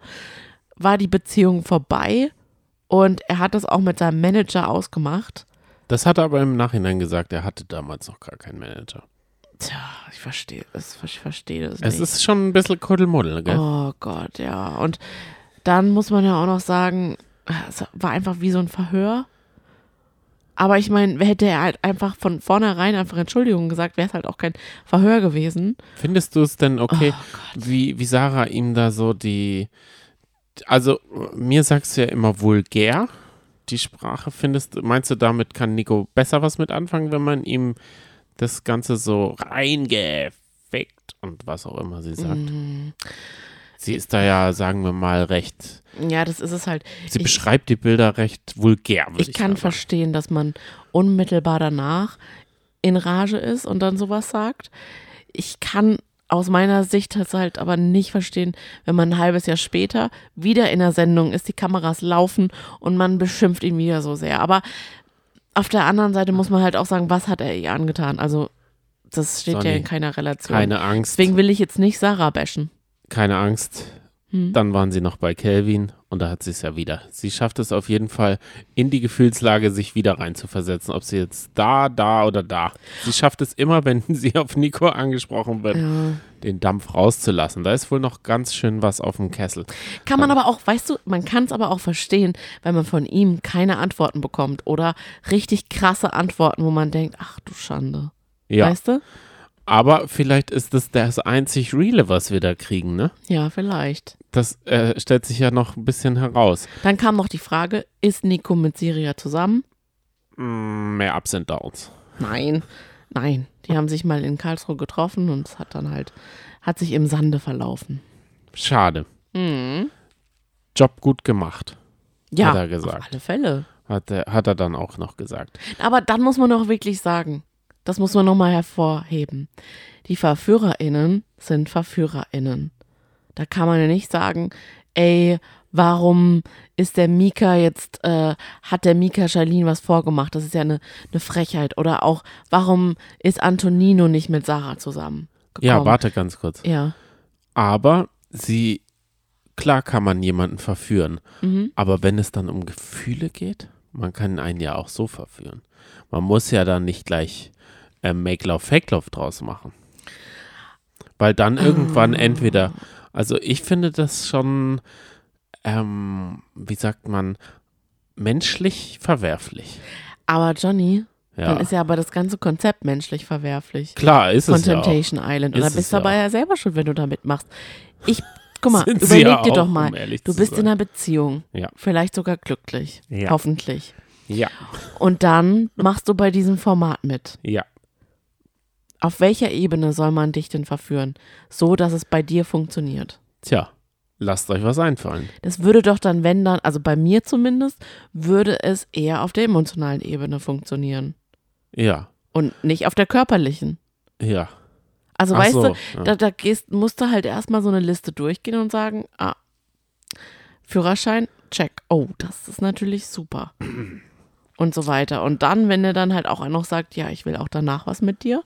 A: war die Beziehung vorbei und er hat das auch mit seinem Manager ausgemacht.
B: Das hat er aber im Nachhinein gesagt, er hatte damals noch gar keinen Manager.
A: Tja, ich verstehe es, ich verstehe das
B: Es
A: nicht.
B: ist schon ein bisschen Kuddelmuddel, gell?
A: Oh Gott, ja. Und dann muss man ja auch noch sagen, es war einfach wie so ein Verhör. Aber ich meine, hätte er halt einfach von vornherein einfach Entschuldigung gesagt, wäre es halt auch kein Verhör gewesen.
B: Findest du es denn okay,
A: Oh
B: wie, wie Sarah ihm da so die. Also, mir sagst du ja immer vulgär, die Sprache. Findest du, meinst du, damit kann Nico besser was mit anfangen, wenn man ihm das Ganze so reingefickt und was auch immer sie sagt?
A: Mhm.
B: Sie ist da ja, sagen wir mal, recht.
A: Ja, das ist es halt.
B: Sie
A: Ich-
B: beschreibt die Bilder recht vulgär, ich,
A: Ich kann
B: sagen.
A: verstehen, dass man unmittelbar danach in Rage ist und dann sowas sagt. Ich kann aus meiner Sicht das halt aber nicht verstehen, wenn man ein halbes Jahr später wieder in der Sendung ist, die Kameras laufen und man beschimpft ihn wieder so sehr. Aber auf der anderen Seite muss man halt auch sagen, was hat er ihr angetan? Also das steht ja
B: Sonny,
A: in keiner Relation.
B: Keine Angst.
A: Deswegen will ich jetzt nicht Sarah bashen.
B: Keine Angst.
A: Hm.
B: Dann waren sie noch bei Kelvin und da hat sie es ja wieder. Sie schafft es auf jeden Fall, in die Gefühlslage sich wieder reinzuversetzen, ob sie jetzt da, da oder da. Sie schafft es immer, wenn sie auf Nico angesprochen wird,
A: Ja.
B: den Dampf rauszulassen. Da ist wohl noch ganz schön was auf dem Kessel.
A: Kann man aber auch, weißt du, man kann es aber auch verstehen, wenn man von ihm keine Antworten bekommt oder richtig krasse Antworten, wo man denkt, ach du Schande.
B: Ja,
A: Weißt du?
B: Aber vielleicht ist das das einzig Reale, was wir da kriegen, ne?
A: Ja, vielleicht.
B: Das äh, stellt sich ja noch ein bisschen heraus.
A: Dann kam noch die Frage, ist Nico mit Siria zusammen?
B: Mm, mehr Ups and Downs.
A: Nein, nein. Die haben sich mal in Karlsruhe getroffen und es hat dann halt, hat sich im Sande verlaufen.
B: Schade.
A: Mhm.
B: Job gut gemacht,
A: Ja,
B: Hat er gesagt.
A: auf alle Fälle.
B: hat er, hat er dann auch noch gesagt.
A: Aber dann muss man auch wirklich sagen, das muss man nochmal hervorheben. Die VerführerInnen sind VerführerInnen. Da kann man ja nicht sagen, ey, warum ist der Mika jetzt, äh, hat der Mika Charlene was vorgemacht? Das ist ja eine, eine Frechheit. Oder auch, warum ist Antonino nicht mit Sarah zusammen?
B: Ja,
A: gekommen?
B: warte ganz kurz.
A: Ja.
B: Aber sie, klar kann man jemanden verführen,
A: Mhm.
B: aber wenn es dann um Gefühle geht, man kann einen ja auch so verführen. Man muss ja dann nicht gleich äh, Make Love, Fake Love draus machen. Weil dann irgendwann
A: Ah.
B: entweder, also ich finde das schon, ähm, wie sagt man, menschlich verwerflich.
A: Aber Johnny,
B: Ja,
A: dann ist ja aber das ganze Konzept menschlich verwerflich.
B: klar ist
A: Von
B: es ja auch.
A: Temptation Island. Und
B: Ist
A: da
B: es
A: bist du
B: ja
A: aber
B: auch.
A: ja selber schuld, wenn du da mitmachst. Ich, guck mal, überleg
B: ja
A: dir
B: auch,
A: doch mal.
B: um
A: Du bist in einer Beziehung.
B: Ja.
A: Vielleicht sogar glücklich.
B: Ja.
A: Hoffentlich.
B: Ja,
A: Und dann machst du bei diesem Format mit.
B: ja.
A: Auf welcher Ebene soll man dich denn verführen? So, dass es bei dir funktioniert.
B: Tja, lasst euch was einfallen.
A: Das würde doch dann, wenn dann, also bei mir zumindest, würde es eher auf der emotionalen Ebene funktionieren.
B: Ja,
A: Und nicht auf der körperlichen.
B: ja.
A: Also
B: Ach
A: weißt
B: so,
A: du,
B: ja.
A: da, da gehst, musst du halt erstmal so eine Liste durchgehen und sagen, ah, Führerschein, check. Oh, das ist natürlich super. und so weiter. Und dann, wenn er dann halt auch noch sagt, ja, ich will auch danach was mit dir,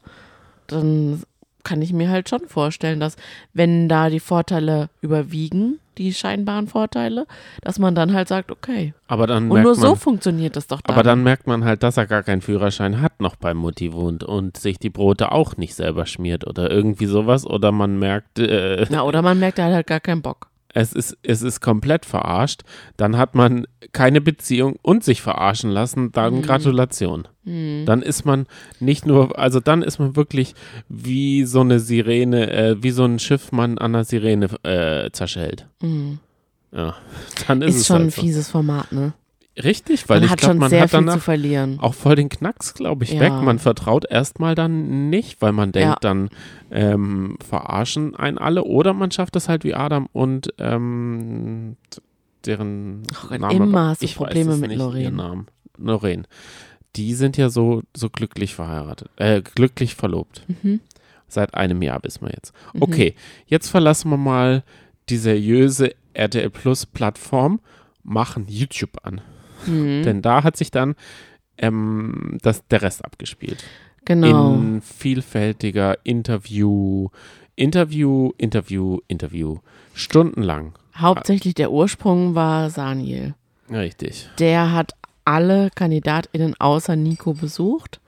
A: dann kann ich mir halt schon vorstellen, dass wenn da die Vorteile überwiegen, die scheinbaren Vorteile, dass man dann halt sagt, okay.
B: Aber dann
A: Und nur
B: man,
A: so funktioniert das doch dann.
B: aber dann merkt man halt, dass er gar keinen Führerschein hat noch beim Mutti wohnt und sich die Brote auch nicht selber schmiert oder irgendwie sowas. Oder man merkt, äh,
A: Na, oder man merkt, er hat halt gar keinen Bock.
B: Es ist, es ist komplett verarscht. Dann hat man keine Beziehung und sich verarschen lassen. Dann
A: Mhm.
B: Gratulation. Dann ist man nicht nur, also dann ist man wirklich wie so eine Sirene, äh, wie so ein Schiffmann an einer Sirene äh, zerschellt.
A: Mhm.
B: Ja, dann ist,
A: Ist,
B: es
A: schon ein
B: halt so.
A: fieses Format, ne?
B: Richtig, weil
A: Man
B: ich glaube, man
A: sehr
B: hat
A: viel zu
B: danach
A: verlieren.
B: auch voll den Knacks, glaube ich,
A: Ja.
B: weg. Man vertraut erstmal dann nicht, weil man denkt,
A: Ja.
B: dann ähm, verarschen einen alle. Oder man schafft es halt wie Adam und ähm, deren
A: Gott,
B: Name.
A: immer hast du
B: ich
A: Probleme mit
B: nicht,
A: Lorraine.
B: Namen. Lorraine. Die sind ja so, so glücklich verheiratet, äh, glücklich verlobt.
A: Mhm.
B: Seit einem Jahr wissen wir jetzt. Okay, jetzt verlassen wir mal die seriöse RTL Plus Plattform, machen YouTube an.
A: Mhm.
B: Denn da hat sich dann ähm, das, der Rest abgespielt.
A: Genau.
B: In vielfältiger Interview, Interview, Interview, Interview. Stundenlang.
A: Hauptsächlich der Ursprung war Saniel.
B: Richtig.
A: Der hat alle KandidatInnen außer Nico besucht.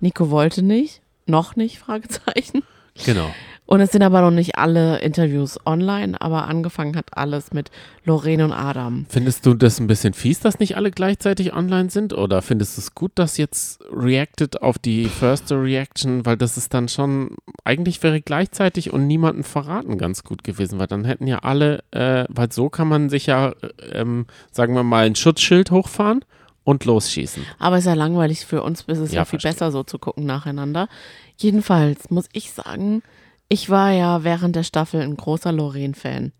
A: Nico wollte nicht, noch nicht, Fragezeichen.
B: Genau.
A: Und es sind aber noch nicht alle Interviews online, aber angefangen hat alles mit Lorraine und Adam.
B: Findest du das ein bisschen fies, dass nicht alle gleichzeitig online sind? Oder findest du es gut, dass jetzt reacted auf die First Reaction? Weil das ist dann schon, eigentlich wäre gleichzeitig und niemanden verraten ganz gut gewesen, weil dann hätten ja alle, äh, weil so kann man sich ja, äh, ähm, sagen wir mal, ein Schutzschild hochfahren und losschießen.
A: Aber ist ja langweilig für uns, ist es ja,
B: Ja,
A: viel
B: verstehe.
A: besser so zu gucken nacheinander. Jedenfalls muss ich sagen, ich war ja während der Staffel ein großer Lorraine-Fan.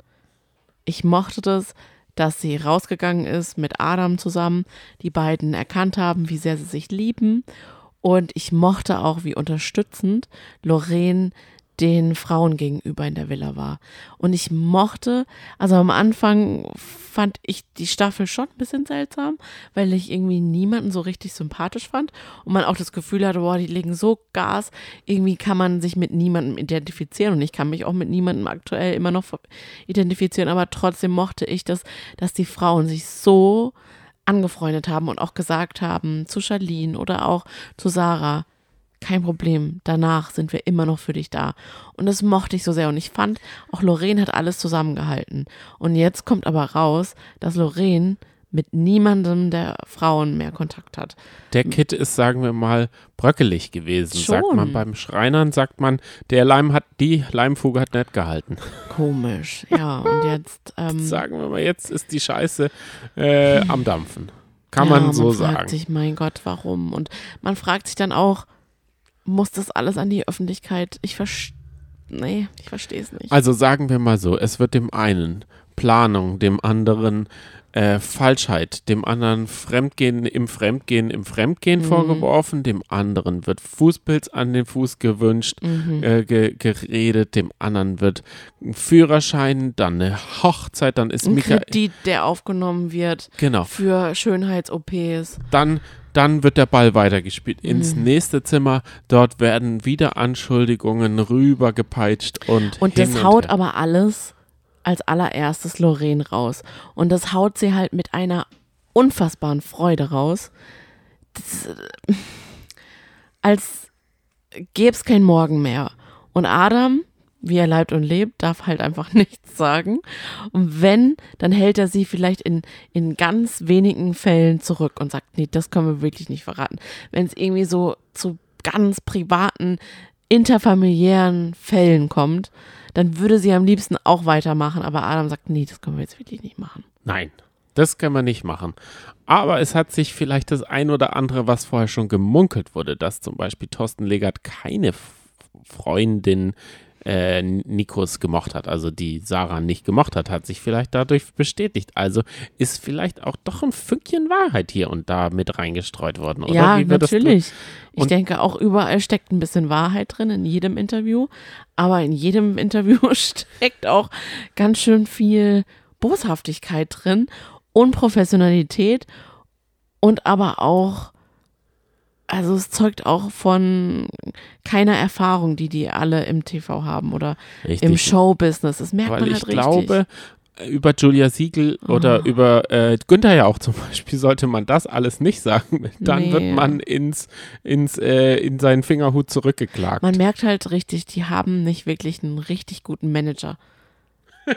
A: Ich mochte das, dass sie rausgegangen ist mit Adam zusammen, die beiden erkannt haben, wie sehr sie sich lieben. Und ich mochte auch, wie unterstützend Lorraine den Frauen gegenüber in der Villa war. Und ich mochte, also am Anfang fand ich die Staffel schon ein bisschen seltsam, weil ich irgendwie niemanden so richtig sympathisch fand und man auch das Gefühl hatte, boah, die legen so Gas, irgendwie kann man sich mit niemandem identifizieren und ich kann mich auch mit niemandem aktuell immer noch identifizieren, aber trotzdem mochte ich das, dass die Frauen sich so angefreundet haben und auch gesagt haben zu Charlene oder auch zu Sarah, kein Problem, danach sind wir immer noch für dich da. Und das mochte ich so sehr. Und ich fand, auch Lorraine hat alles zusammengehalten. Und jetzt kommt aber raus, dass Lorraine mit niemandem der Frauen mehr Kontakt hat.
B: Der Kit ist, sagen wir mal, bröckelig gewesen.
A: Schon.
B: Sagt man beim Schreinern, sagt man, der Leim hat, die Leimfuge hat nicht gehalten.
A: Komisch, ja. Und jetzt. Ähm,
B: Sagen wir mal, jetzt ist die Scheiße äh, am Dampfen. Kann
A: ja,
B: man so
A: man fragt
B: sagen.
A: sich, mein Gott, warum? Und man fragt sich dann auch, muss das alles an die Öffentlichkeit? Ich verstehe. Nee, ich verstehe es nicht.
B: Also sagen wir mal so, es wird dem einen Planung, dem anderen äh, Falschheit, dem anderen Fremdgehen im Fremdgehen im Fremdgehen
A: Mhm.
B: vorgeworfen, dem anderen wird Fußpilz an den Fuß gewünscht,
A: Mhm.
B: äh, ge geredet, dem anderen wird ein Führerschein, dann eine Hochzeit, dann ist
A: Ein
B: Mika
A: Kredit, der aufgenommen wird
B: genau,
A: für Schönheits-OPs.
B: dann dann wird der Ball weitergespielt ins
A: Mhm.
B: nächste Zimmer. Dort werden wieder Anschuldigungen rübergepeitscht und
A: Und das haut
B: her.
A: aber alles als allererstes Lorraine raus. Und das haut sie halt mit einer unfassbaren Freude raus. Das, äh, als gäbe es kein Morgen mehr. Und Adam, wie er leibt und lebt, darf halt einfach nichts sagen. Und wenn, dann hält er sie vielleicht in, in ganz wenigen Fällen zurück und sagt, nee, das können wir wirklich nicht verraten. Wenn es irgendwie so zu ganz privaten, interfamiliären Fällen kommt, dann würde sie am liebsten auch weitermachen. Aber Adam sagt, nee, das können wir jetzt wirklich nicht machen.
B: Nein, das können wir nicht machen. Aber es hat sich vielleicht das ein oder andere, was vorher schon gemunkelt wurde, dass zum Beispiel Thorsten Legert keine Freundin äh, Nikos gemocht hat, also die Sarah nicht gemocht hat, hat sich vielleicht dadurch bestätigt. Also ist vielleicht auch doch ein Fünkchen Wahrheit hier und da mit reingestreut worden, oder?
A: ja, natürlich. Ich denke, auch überall steckt ein bisschen Wahrheit drin, in jedem Interview. Aber in jedem Interview steckt auch ganz schön viel Boshaftigkeit drin, Unprofessionalität und aber auch, also es zeugt auch von keiner Erfahrung, die die alle im TV haben oder
B: Richtig.
A: im Showbusiness. Das merkt
B: Weil
A: man
B: ich
A: halt richtig.
B: glaube, über Julia Siegel oder
A: Ah.
B: über äh, Günther ja auch zum Beispiel sollte man das alles nicht sagen. Dann
A: Nee.
B: wird man ins, ins, äh, in seinen Fingerhut zurückgeklagt.
A: Man merkt halt richtig, die haben nicht wirklich einen richtig guten Manager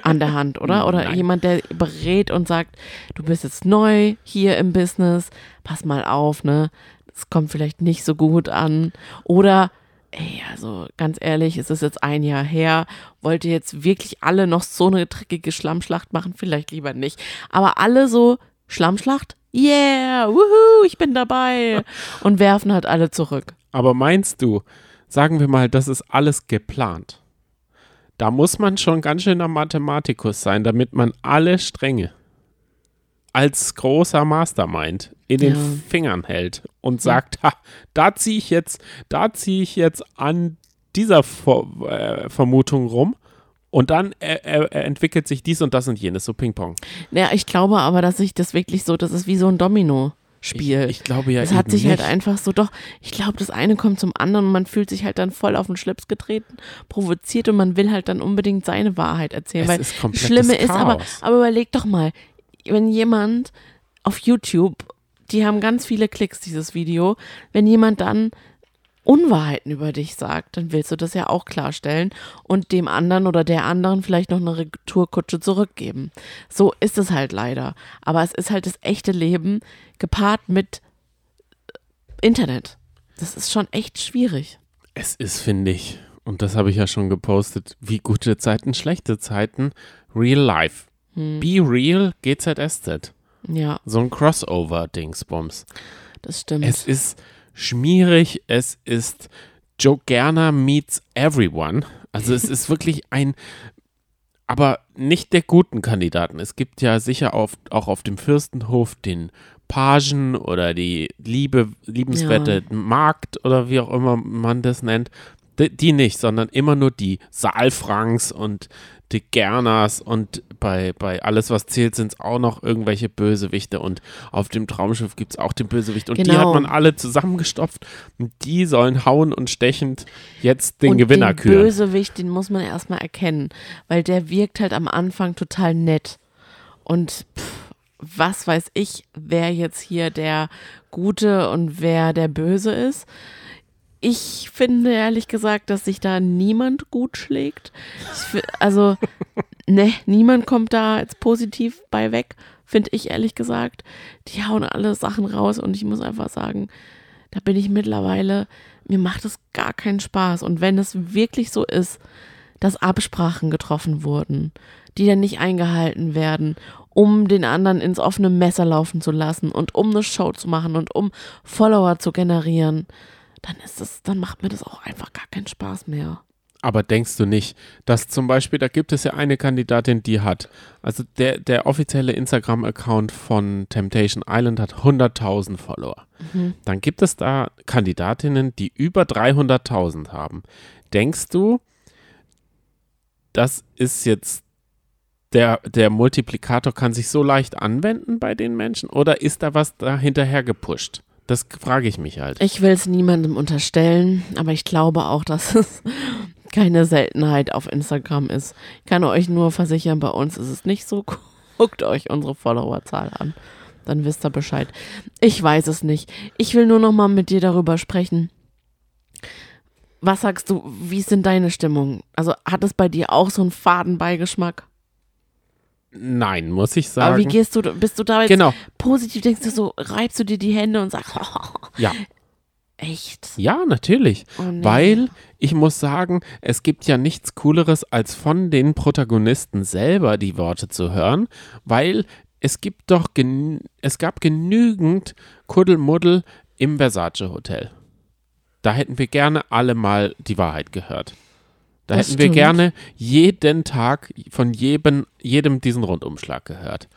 A: an der Hand, oder? Oder
B: Nein.
A: jemand, der berät und sagt, du bist jetzt neu hier im Business, pass mal auf, ne? Es kommt vielleicht nicht so gut an. Oder, ey, also ganz ehrlich, es ist jetzt ein Jahr her. Wollt ihr jetzt wirklich alle noch so eine dreckige Schlammschlacht machen? Vielleicht lieber nicht. Aber alle so, Schlammschlacht? Yeah, wuhu, ich bin dabei. Und werfen halt alle zurück.
B: Aber meinst du, sagen wir mal, das ist alles geplant? Da muss man schon ganz schön am Mathematikus sein, damit man alle Stränge als großer Mastermind in den
A: Ja.
B: Fingern hält und sagt, ha, da ziehe ich jetzt, da ziehe ich jetzt an dieser Ver äh, Vermutung rum und dann äh, äh, entwickelt sich dies und das und jenes, so Ping-Pong.
A: Ja, ich glaube aber, dass sich das wirklich so, das ist wie so ein Domino-Spiel.
B: Ich, ich glaube ja
A: Es hat sich
B: nicht.
A: halt einfach so, doch, ich glaube, das eine kommt zum anderen und man fühlt sich halt dann voll auf den Schlips getreten, provoziert und man will halt dann unbedingt seine Wahrheit erzählen.
B: Es
A: weil
B: ist komplettes
A: Schlimme ist aber,
B: Chaos.
A: aber überleg doch mal, wenn jemand auf YouTube, die haben ganz viele Klicks, dieses Video, wenn jemand dann Unwahrheiten über dich sagt, dann willst du das ja auch klarstellen und dem anderen oder der anderen vielleicht noch eine Retourkutsche zurückgeben. So ist es halt leider. Aber es ist halt das echte Leben gepaart mit Internet. Das ist schon echt schwierig.
B: Es ist, finde ich, und das habe ich ja schon gepostet, wie gute Zeiten, schlechte Zeiten, real life.
A: Hm.
B: Be real, GZSZ.
A: Ja,
B: So ein Crossover-Dingsbums.
A: das stimmt.
B: Es ist schmierig, es ist Joe Gerner meets everyone. Also es ist wirklich ein, aber nicht der guten Kandidaten. Es gibt ja sicher auf, auch auf dem Fürstenhof den Pagen oder die Liebe, liebenswerte Magd oder wie auch immer man das nennt. Die, die nicht, sondern immer nur die Saalfranks und die Gerners und bei, bei Alles, was zählt, sind es auch noch irgendwelche Bösewichte und auf dem Traumschiff gibt es auch den Bösewicht und die
A: Genau.
B: hat man alle zusammengestopft und die sollen hauen und stechend jetzt den
A: und
B: Gewinner
A: den
B: küren.
A: Bösewicht, den muss man erstmal erkennen, weil der wirkt halt am Anfang total nett. Und pff, was weiß ich, wer jetzt hier der Gute und wer der Böse ist. Ich finde ehrlich gesagt, dass sich da niemand gut schlägt. Also, ne, niemand kommt da jetzt positiv bei weg, finde ich ehrlich gesagt. Die hauen alle Sachen raus und ich muss einfach sagen, da bin ich mittlerweile, mir macht es gar keinen Spaß. Und wenn es wirklich so ist, dass Absprachen getroffen wurden, die dann nicht eingehalten werden, um den anderen ins offene Messer laufen zu lassen und um eine Show zu machen und um Follower zu generieren, dann ist das, dann macht mir das auch einfach gar keinen Spaß mehr.
B: Aber denkst du nicht, dass zum Beispiel, da gibt es ja eine Kandidatin, die hat, also der, der offizielle Instagram-Account von Temptation Island hat 100.000 Follower. Dann gibt es da Kandidatinnen, die über 300.000 haben. Denkst du, das ist jetzt der, der Multiplikator kann sich so leicht anwenden bei den Menschen oder ist da was da hinterher gepusht? Das frage ich mich halt.
A: Ich will es niemandem unterstellen, aber ich glaube auch, dass es keine Seltenheit auf Instagram ist. Ich kann euch nur versichern, bei uns ist es nicht so. Guckt euch unsere Followerzahl an. Dann wisst ihr Bescheid. Ich weiß es nicht. Ich will nur noch mal mit dir darüber sprechen. Was sagst du, wie denn deine Stimmung? Also hat es bei dir auch so einen Fadenbeigeschmack?
B: Nein, muss ich sagen.
A: Aber wie gehst du, bist du da jetzt
B: Genau.
A: positiv, denkst du so, reibst du dir die Hände und sagst,
B: Ja.
A: echt?
B: Ja, natürlich.
A: Oh nee.
B: Weil ich muss sagen, es gibt ja nichts Cooleres, als von den Protagonisten selber die Worte zu hören, weil es gibt doch gen es gab genügend Kuddelmuddel im Versace Hotel. Da hätten wir gerne alle mal die Wahrheit gehört. Da
A: Das
B: hätten wir
A: stimmt.
B: gerne jeden Tag von jedem, jedem diesen Rundumschlag gehört.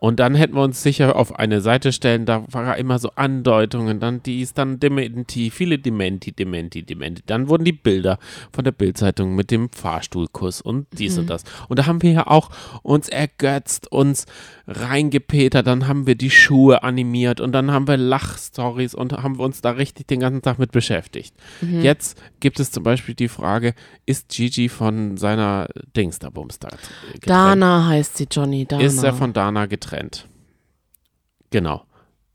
B: Und dann hätten wir uns sicher auf eine Seite stellen, da war immer so Andeutungen, dann dies, dann Dementi, viele Dementi, Dementi, Dementi. Dann wurden die Bilder von der Bildzeitung mit dem Fahrstuhlkuss und dies
A: Mhm.
B: und das. Und da haben wir ja auch uns ergötzt, uns reingepetert, dann haben wir die Schuhe animiert und dann haben wir Lachstories und haben uns da richtig den ganzen Tag mit beschäftigt.
A: Mhm.
B: Jetzt gibt es zum Beispiel die Frage, ist Gigi von seiner Dings da getrennt?
A: Dana heißt sie, Johnny. Dana.
B: Ist er von Dana getrennt? Genau.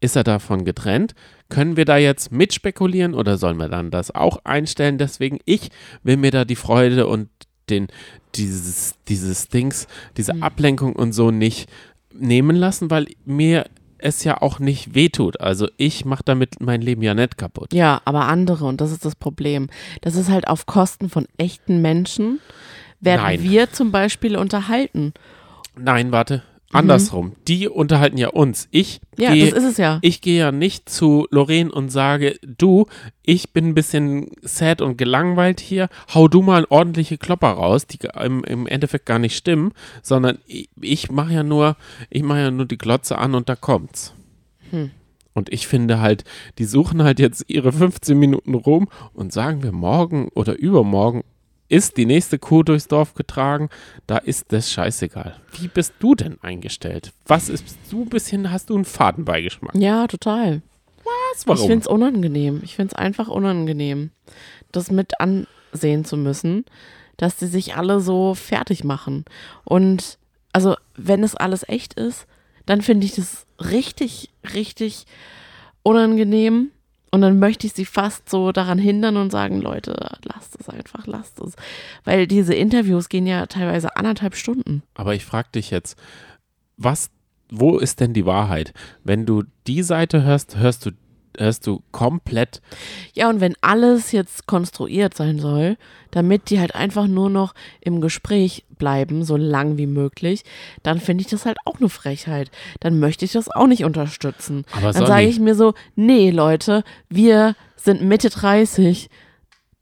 B: Ist er davon getrennt? Können wir da jetzt mitspekulieren oder sollen wir dann das auch einstellen? Deswegen, ich will mir da die Freude und den, dieses, dieses Dings, diese
A: Mhm.
B: Ablenkung und so nicht nehmen lassen, weil mir es ja auch nicht wehtut. Also ich mache damit mein Leben ja nicht kaputt.
A: Ja, aber andere, und das ist das Problem. Das ist halt auf Kosten von echten Menschen, werden
B: Nein.
A: wir zum Beispiel unterhalten.
B: Nein, warte. Andersrum. Die unterhalten ja uns. Ich
A: Ja,
B: gehe
A: das ist es ja.
B: ich gehe ja nicht zu Lorraine und sage, du, ich bin ein bisschen sad und gelangweilt hier, hau du mal ordentliche Klopper raus, die im, im Endeffekt gar nicht stimmen, sondern ich, ich mache ja nur, ich mache ja nur die Glotze an und da kommt's.
A: Hm.
B: Und ich finde halt, die suchen halt jetzt ihre 15 Minuten rum und sagen wir morgen oder übermorgen ist die nächste Kuh durchs Dorf getragen, da ist das scheißegal. Wie bist du denn eingestellt? Was ist du ein bisschen, hast du einen Fadenbeigeschmack?
A: Ja, total.
B: Was?
A: Ich
B: Warum?
A: finde es unangenehm. Ich finde es einfach unangenehm, das mit ansehen zu müssen, dass die sich alle so fertig machen. Und also, wenn es alles echt ist, dann finde ich das richtig, richtig unangenehm. Und dann möchte ich sie fast so daran hindern und sagen, Leute, lasst es einfach, lasst es. Weil diese Interviews gehen ja teilweise anderthalb Stunden.
B: Aber ich frage dich jetzt, was, wo ist denn die Wahrheit? Wenn du die Seite hörst, hörst du, hörst du komplett,
A: Ja, und wenn alles jetzt konstruiert sein soll, damit die halt einfach nur noch im Gespräch bleiben, so lang wie möglich, dann finde ich das halt auch eine Frechheit. Dann möchte ich das auch nicht unterstützen.
B: Aber
A: dann sage ich mir so, nee, Leute, wir sind Mitte 30.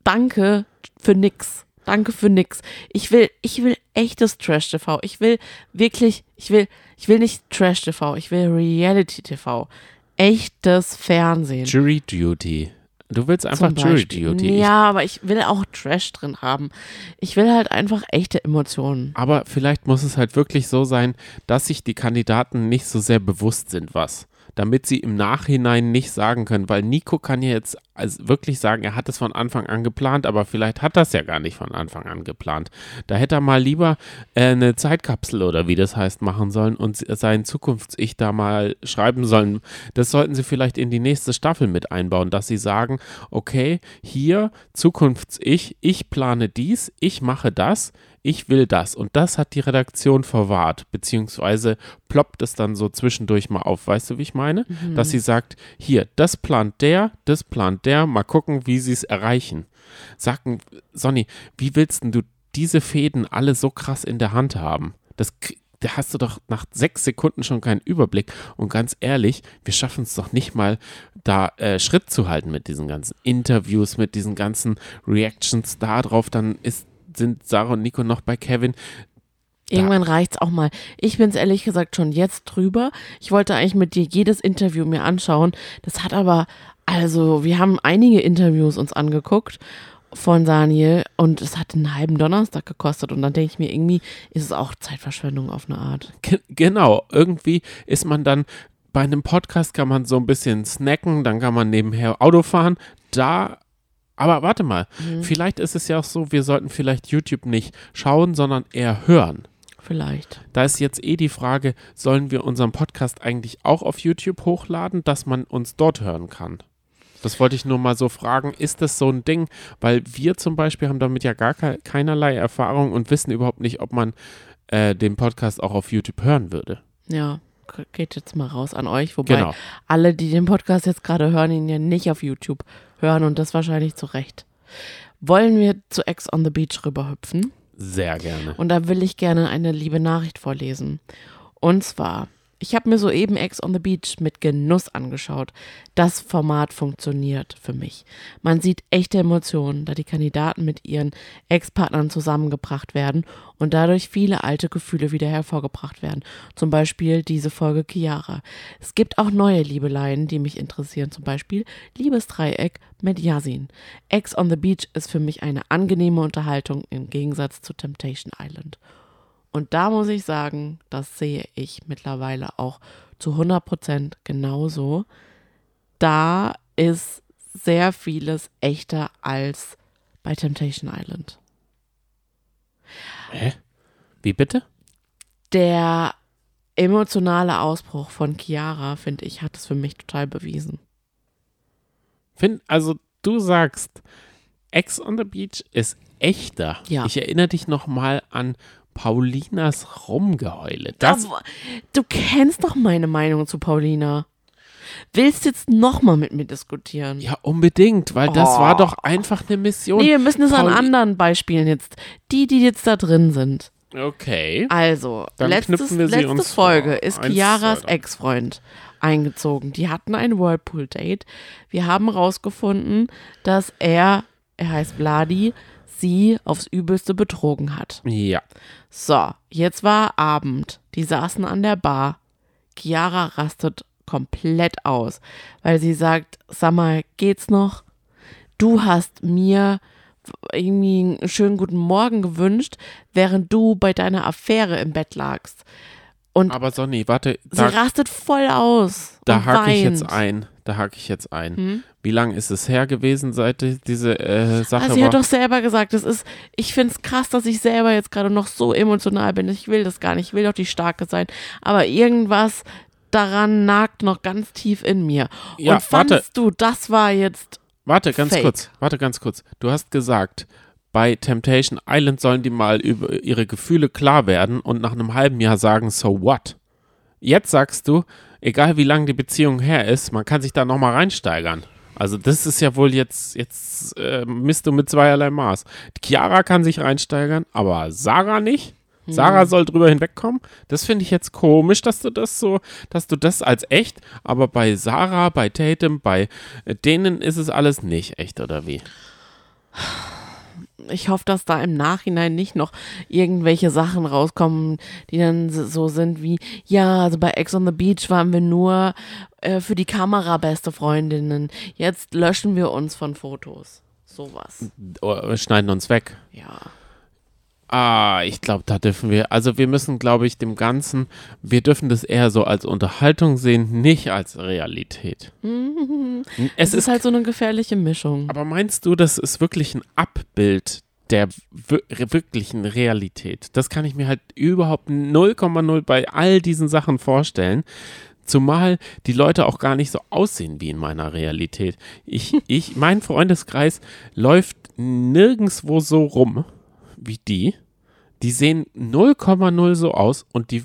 A: Danke für nix. Danke für nix. Ich will, ich will echtes Trash-TV. Ich will wirklich, ich will, ich will nicht Trash-TV, ich will Reality-TV. Echtes Fernsehen.
B: Jury Duty. Du willst einfach Jury. Duty.
A: Ja, aber ich will auch Trash drin haben. Ich will halt einfach echte Emotionen.
B: Aber vielleicht muss es halt wirklich so sein, dass sich die Kandidaten nicht so sehr bewusst sind, was. Damit sie im Nachhinein nicht sagen können, weil Nico kann ja jetzt also wirklich sagen, er hat es von Anfang an geplant, aber vielleicht hat das ja gar nicht von Anfang an geplant. Da hätte er mal lieber äh, eine Zeitkapsel oder wie das heißt machen sollen und sein Zukunfts-Ich da mal schreiben sollen. Das sollten sie vielleicht in die nächste Staffel mit einbauen, dass sie sagen, okay, hier Zukunfts-Ich, ich plane dies, ich mache das, ich will das. Und das hat die Redaktion verwahrt, beziehungsweise ploppt es dann so zwischendurch mal auf. Weißt du, wie ich meine? Dass sie sagt, hier, das plant der, das plant der, mal gucken, wie sie es erreichen. Sagen, Sonny, wie willst denn du diese Fäden alle so krass in der Hand haben? Das da hast du doch nach sechs Sekunden schon keinen Überblick. Und ganz ehrlich, wir schaffen es doch nicht mal, da äh, Schritt zu halten mit diesen ganzen Interviews, mit diesen ganzen Reactions da drauf. Dann ist, sind Sarah und Nico noch bei Kevin.
A: Irgendwann reicht's auch mal. Ich bin's ehrlich gesagt schon jetzt drüber. Ich wollte eigentlich mit dir jedes Interview mir anschauen. Das hat aber, also, wir haben einige Interviews uns angeguckt von Daniel und es hat einen halben Donnerstag gekostet und dann denke ich mir, irgendwie ist es auch Zeitverschwendung auf eine Art.
B: Ge- Genau, irgendwie ist man dann bei einem Podcast kann man so ein bisschen snacken, dann kann man nebenher Auto fahren. Da, aber warte mal, vielleicht ist es ja auch so, wir sollten vielleicht YouTube nicht schauen, sondern eher hören.
A: Vielleicht.
B: Da ist jetzt eh die Frage, sollen wir unseren Podcast eigentlich auch auf YouTube hochladen, dass man uns dort hören kann? Das wollte ich nur mal so fragen. Ist das so ein Ding? Weil wir zum Beispiel haben damit ja gar ke keinerlei Erfahrung und wissen überhaupt nicht, ob man äh, den Podcast auch auf YouTube hören würde.
A: Ja, geht jetzt mal raus an euch. Wobei
B: Genau.
A: alle, die den Podcast jetzt gerade hören, ihn ja nicht auf YouTube hören und das wahrscheinlich zu Recht. Wollen wir zu Ex on the Beach rüberhüpfen?
B: Sehr gerne.
A: Und da will ich gerne eine liebe Nachricht vorlesen. Und zwar, ich habe mir soeben Ex on the Beach mit Genuss angeschaut. Das Format funktioniert für mich. Man sieht echte Emotionen, da die Kandidaten mit ihren Ex-Partnern zusammengebracht werden und dadurch viele alte Gefühle wieder hervorgebracht werden. Zum Beispiel diese Folge Chiara. Es gibt auch neue Liebeleien, die mich interessieren. Zum Beispiel Liebesdreieck mit Yasin. Ex on the Beach ist für mich eine angenehme Unterhaltung im Gegensatz zu Temptation Island. Und da muss ich sagen, das sehe ich mittlerweile auch zu 100% genauso. Da ist sehr vieles echter als bei Temptation Island.
B: Hä? Wie bitte?
A: Der emotionale Ausbruch von Chiara, finde ich, hat es für mich total bewiesen.
B: Find, also du sagst, Ex on the Beach ist echter.
A: Ja.
B: Ich erinnere dich nochmal an Paulinas Rumgeheule. Das,
A: Aber du kennst doch meine Meinung zu Paulina. Willst jetzt nochmal mit mir diskutieren?
B: ja, unbedingt, weil das
A: Oh.
B: war doch einfach eine Mission.
A: Nee, wir müssen es an anderen Beispielen jetzt. Die, die jetzt da drin sind.
B: Okay.
A: Also,
B: Dann
A: letztes,
B: knüpfen wir sie
A: letzte Folge
B: vor.
A: ist Chiaras. Ex-Freund eingezogen. Die hatten ein Whirlpool-Date. Wir haben rausgefunden, dass er, er heißt Vladi, sie aufs Übelste betrogen hat.
B: Ja.
A: So, jetzt war Abend. Die saßen an der Bar. Chiara rastet komplett aus, weil sie sagt, sag mal, geht's noch? Du hast mir irgendwie einen schönen guten Morgen gewünscht, während du bei deiner Affäre im Bett lagst. Und
B: Aber Sonny, warte,
A: sie
B: da,
A: rastet voll aus.
B: da hake ich jetzt ein. Da hake ich jetzt ein.
A: Hm?
B: Wie lange ist es her gewesen, seit die- diese äh, Sache
A: Ah, sie
B: war?
A: hat doch selber gesagt, das ist, ich finde es krass, dass ich selber jetzt gerade noch so emotional bin. Ich will das gar nicht, ich will doch die Starke sein. Aber irgendwas daran nagt noch ganz tief in mir.
B: Ja,
A: Und fandest
B: warte.
A: du, das war jetzt,
B: Warte, ganz
A: Fake.
B: kurz. Warte, ganz kurz. Du hast gesagt, bei Temptation Island sollen die mal über ihre Gefühle klar werden und nach einem halben Jahr sagen, so what? Jetzt sagst du, egal wie lange die Beziehung her ist, man kann sich da nochmal reinsteigern. Also das ist ja wohl jetzt, jetzt äh, misst du mit zweierlei Maß. Chiara kann sich reinsteigern, aber Sarah nicht. Sarah soll drüber hinwegkommen. Das finde ich jetzt komisch, dass du das so, dass du das als echt, aber bei Sarah, bei Tatum, bei äh, denen ist es alles nicht echt, oder wie?
A: Ich hoffe, dass da im Nachhinein nicht noch irgendwelche Sachen rauskommen, die dann so sind wie, ja, also bei Ex on the Beach waren wir nur äh, für die Kamera beste Freundinnen. Jetzt löschen wir uns von Fotos. Sowas.
B: Schneiden uns weg.
A: Ja.
B: Ah, ich glaube, da dürfen wir, also wir müssen, glaube ich, dem Ganzen, wir dürfen das eher so als Unterhaltung sehen, nicht als Realität.
A: Es, ist, halt so eine gefährliche Mischung.
B: Aber meinst du, das ist wirklich ein Abbild der wir- wirklichen Realität? Das kann ich mir halt überhaupt 0,0 bei all diesen Sachen vorstellen. Zumal die Leute auch gar nicht so aussehen wie in meiner Realität. Ich, ich, mein Freundeskreis läuft nirgendwo so rum wie die. Die sehen 0,0 so aus und die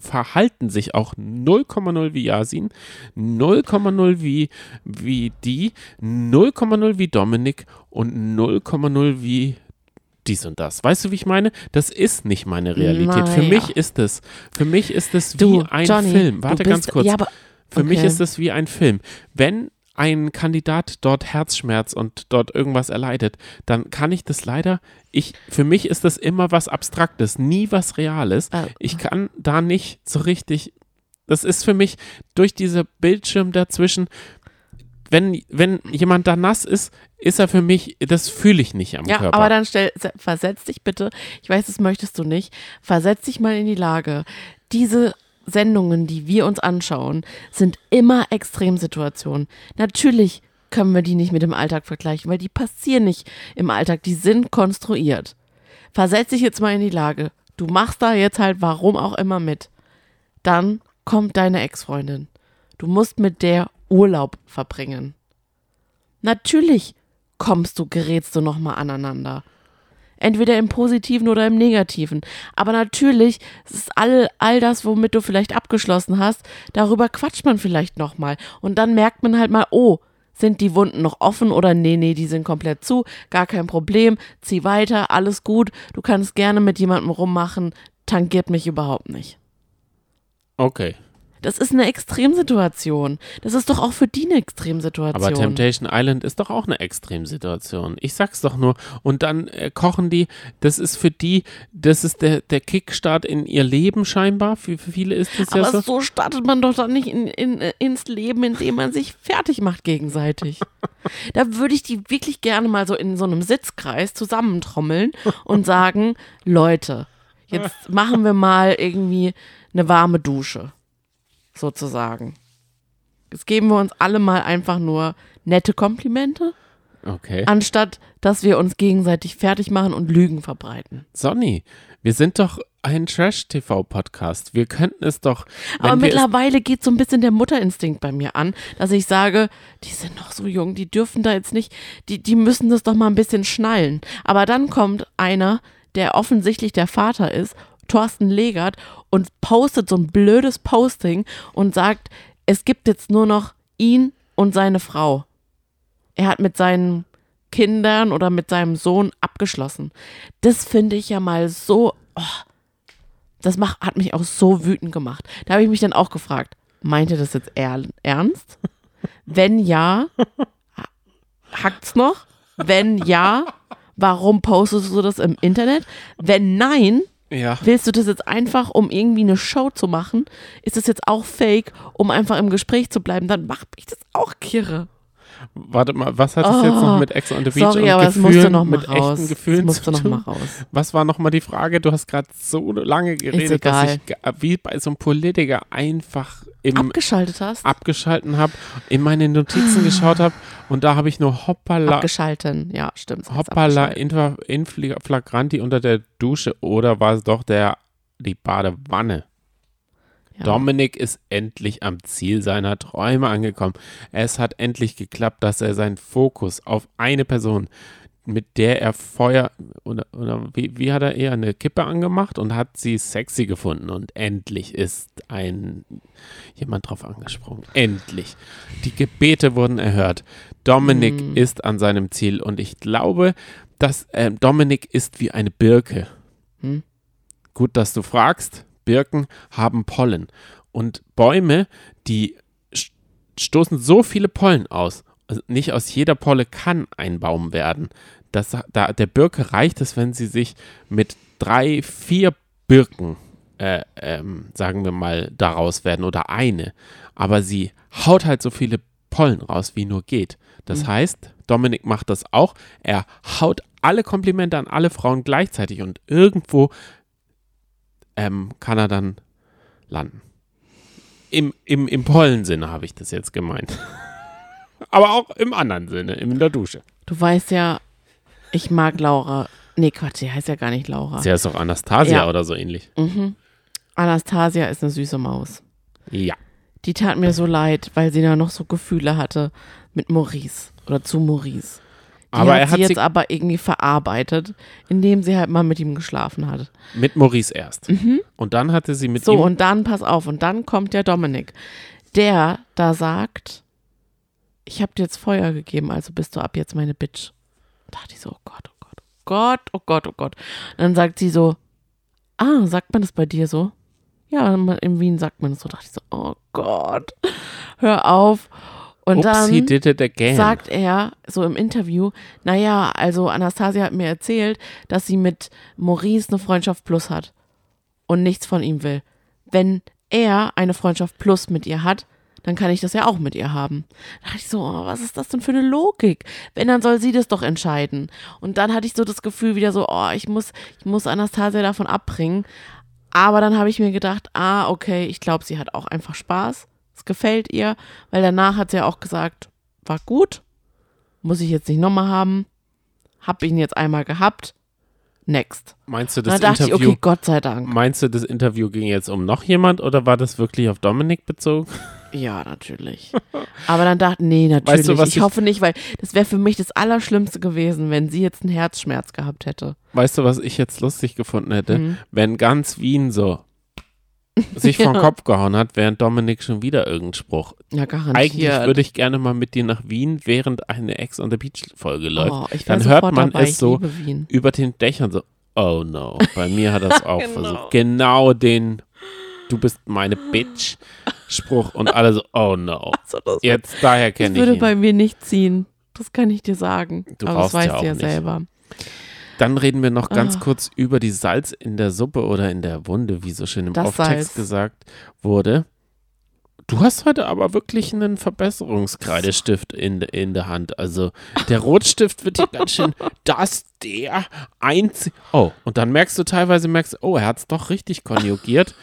B: verhalten sich auch 0,0 wie Yasin, 0,0 wie, wie die, 0,0 wie Dominik und 0,0 wie dies und das. Weißt du, wie ich meine? Das ist nicht meine Realität. Für
A: Naja.
B: mich ist es, für mich ist es wie
A: Du,
B: ein
A: Johnny,
B: Film. Warte
A: bist-
B: ganz kurz.
A: Ja, aber
B: Für mich
A: Okay.
B: ist es wie ein Film. Wenn ein Kandidat dort Herzschmerz und dort irgendwas erleidet, dann kann ich das leider, ich, für mich ist das immer was Abstraktes, nie was Reales.
A: Ah.
B: Ich kann da nicht so richtig, das ist für mich durch diese Bildschirm dazwischen, wenn, wenn jemand da nass ist, ist er für mich, das fühle ich nicht am
A: Ja,
B: Körper.
A: aber dann stell, se- versetz dich bitte, ich weiß, das möchtest du nicht, versetz dich mal in die Lage. Diese Sendungen, die wir uns anschauen, sind immer Extremsituationen. Natürlich können wir die nicht mit dem Alltag vergleichen, weil die passieren nicht im Alltag, die sind konstruiert. Versetz dich jetzt mal in die Lage. Du machst da jetzt halt warum auch immer mit. Dann kommt deine Ex-Freundin. Du musst mit der Urlaub verbringen. Natürlich kommst du, gerätst du nochmal aneinander. Entweder im Positiven oder im Negativen. Aber natürlich ist all, all das, womit du vielleicht abgeschlossen hast, darüber quatscht man vielleicht nochmal. Und dann merkt man halt mal, oh, sind die Wunden noch offen oder nee, nee, die sind komplett zu, gar kein Problem, zieh weiter, alles gut, du kannst gerne mit jemandem rummachen, tangiert mich überhaupt nicht.
B: okay.
A: Das ist eine Extremsituation. Das ist doch auch für die eine Extremsituation.
B: Aber Temptation Island ist doch auch eine Extremsituation. Ich sag's doch nur. Und dann äh, kochen die, das ist für die, das ist der, der Kickstart in ihr Leben scheinbar. Für, für viele ist das ja
A: Aber
B: so.
A: so startet man doch dann nicht in, in, ins Leben, indem man sich fertig macht gegenseitig. da würde ich die wirklich gerne mal so in so einem Sitzkreis zusammentrommeln und sagen, Leute, jetzt machen wir mal irgendwie eine warme Dusche, sozusagen. Jetzt geben wir uns alle mal einfach nur nette Komplimente,
B: Okay.
A: anstatt dass wir uns gegenseitig fertig machen und Lügen verbreiten.
B: Sonny, wir sind doch ein Trash-TV-Podcast. Wir könnten es doch.
A: Aber mittlerweile geht so ein bisschen der Mutterinstinkt bei mir an, dass ich sage, die sind noch so jung, die dürfen da jetzt nicht, die, die müssen das doch mal ein bisschen schnallen. Aber dann kommt einer, der offensichtlich der Vater ist, Thorsten Legert, und postet so ein blödes Posting und sagt, es gibt jetzt nur noch ihn und seine Frau. Er hat mit seinen Kindern oder mit seinem Sohn abgeschlossen. Das finde ich ja mal so, oh, das macht, hat mich auch so wütend gemacht. Da habe ich mich dann auch gefragt, meint ihr das jetzt er, ernst? Wenn ja, ha- hackt's noch? Wenn ja, warum postest du das im Internet? Wenn nein,
B: ja.
A: willst du das jetzt einfach, um irgendwie eine Show zu machen? Ist das jetzt auch fake, um einfach im Gespräch zu bleiben? Dann macht mich das auch kirre.
B: Warte mal, was hat es jetzt noch mit Ex on the Beach
A: Oh, Sorry,
B: und
A: aber
B: Gefühlen,
A: musste noch mal
B: mit
A: raus.
B: echten Gefühlen
A: musste
B: zu
A: noch
B: tun?
A: mal raus.
B: Was war nochmal die Frage? Du hast gerade so lange geredet, dass ich ga- wie bei so einem Politiker einfach im
A: Abgeschaltet hast?
B: abgeschalten habe, in meine Notizen geschaut habe und da habe ich nur hoppala,
A: Abgeschalten, ja, stimmt.
B: hoppala, infla- inflagranti unter der Dusche oder war es doch der die Badewanne?
A: Ja.
B: Dominik ist endlich am Ziel seiner Träume angekommen. Es hat endlich geklappt, dass er seinen Fokus auf eine Person, mit der er Feuer oder, oder wie, wie hat er eher eine Kippe angemacht und hat sie sexy gefunden und endlich ist ein jemand drauf angesprungen. Endlich. Die Gebete wurden erhört. Dominik
A: Mm.
B: ist an seinem Ziel und ich glaube, dass äh, Dominik ist wie eine Birke.
A: Hm?
B: Gut, dass du fragst. Birken haben Pollen. Und Bäume, die st- stoßen so viele Pollen aus, nicht aus jeder Polle kann ein Baum werden. Das, da, der Birke reicht es, wenn sie sich mit drei, vier Birken, äh, ähm, sagen wir mal, daraus werden oder eine. Aber sie haut halt so viele Pollen raus, wie nur geht. Das
A: Mhm.
B: heißt, Dominik macht das auch. Er haut alle Komplimente an alle Frauen gleichzeitig und irgendwo ähm, kann er dann landen. Im, im, im Pollensinne habe ich das jetzt gemeint. Aber auch im anderen Sinne, in der Dusche.
A: Du weißt ja, ich mag Laura. Nee, Quatsch, die heißt ja gar nicht Laura.
B: Sie heißt auch Anastasia
A: Ja.
B: oder so ähnlich.
A: Mhm. Anastasia ist eine süße Maus.
B: Ja.
A: Die tat mir so leid, weil sie da noch so Gefühle hatte mit Maurice oder zu Maurice. Die
B: Aber
A: hat
B: er
A: sie
B: hat
A: jetzt
B: sie
A: aber irgendwie verarbeitet, indem sie halt mal mit ihm geschlafen hat.
B: mit Maurice erst. Und dann hatte sie mit
A: Mhm. So,
B: ihm.
A: und dann, pass auf, und dann kommt der Dominik, der da sagt, ich habe dir jetzt Feuer gegeben, also bist du ab jetzt meine Bitch. Da dachte ich so, oh Gott, oh Gott, oh Gott, oh Gott, oh Gott. Und dann sagt sie so, ah, sagt man das bei dir so? Ja, in Wien sagt man das so. Da dachte ich so, oh Gott, hör auf. Und
B: Upsi,
A: dann sagt er so im Interview, naja, also Anastasia hat mir erzählt, dass sie mit Maurice eine Freundschaft plus hat und nichts von ihm will. Wenn er eine Freundschaft plus mit ihr hat, dann kann ich das ja auch mit ihr haben. Da dachte ich so, oh, was ist das denn für eine Logik? Wenn, dann soll sie das doch entscheiden. Und dann hatte ich so das Gefühl wieder so, oh, ich muss, ich muss Anastasia davon abbringen. Aber dann habe ich mir gedacht, ah, okay, ich glaube, sie hat auch einfach Spaß. Es gefällt ihr, weil danach hat sie ja auch gesagt, war gut, muss ich jetzt nicht nochmal haben, hab ihn jetzt einmal gehabt, next.
B: Meinst du, das
A: dachte
B: Interview.
A: ich, okay, Gott sei Dank.
B: Meinst du, das Interview ging jetzt um noch jemand oder war das wirklich auf Dominik bezogen?
A: Ja, natürlich. Aber dann dachte nee, natürlich.
B: Weißt du, was
A: ich
B: ich-
A: hoffe nicht, weil das wäre für mich das Allerschlimmste gewesen, wenn sie jetzt einen Herzschmerz gehabt hätte.
B: Weißt du, was ich jetzt lustig gefunden hätte?
A: Mhm.
B: Wenn ganz Wien so sich vor den Kopf gehauen hat, während Dominik schon wieder irgendeinen Spruch.
A: Ja, garantiert.
B: Eigentlich würde ich gerne mal mit dir nach Wien, während eine Ex on the Beach Folge läuft.
A: oh, ich wär
B: Dann hört man
A: dabei.
B: es so über den Dächern so, oh no. Bei mir hat das auch
A: Genau.
B: versucht. Genau den Du bist meine Bitch Spruch und alle so, oh no.
A: Also, das
B: Jetzt daher
A: das
B: kenne ich
A: würde
B: ihn.
A: bei mir nicht ziehen. Das kann ich dir sagen.
B: Du
A: Aber das
B: ja
A: weißt
B: auch
A: du ja
B: nicht.
A: selber.
B: Dann reden wir noch ganz
A: Ah.
B: kurz über die Salz in der Suppe oder in der Wunde, wie so schön im
A: Das Salz.
B: gesagt wurde. Du hast heute aber wirklich einen Verbesserungskreidestift in, in der Hand. Also der Rotstift wird hier ganz schön, das der einzige. Oh, und dann merkst du teilweise, merkst, oh, er hat es doch richtig konjugiert.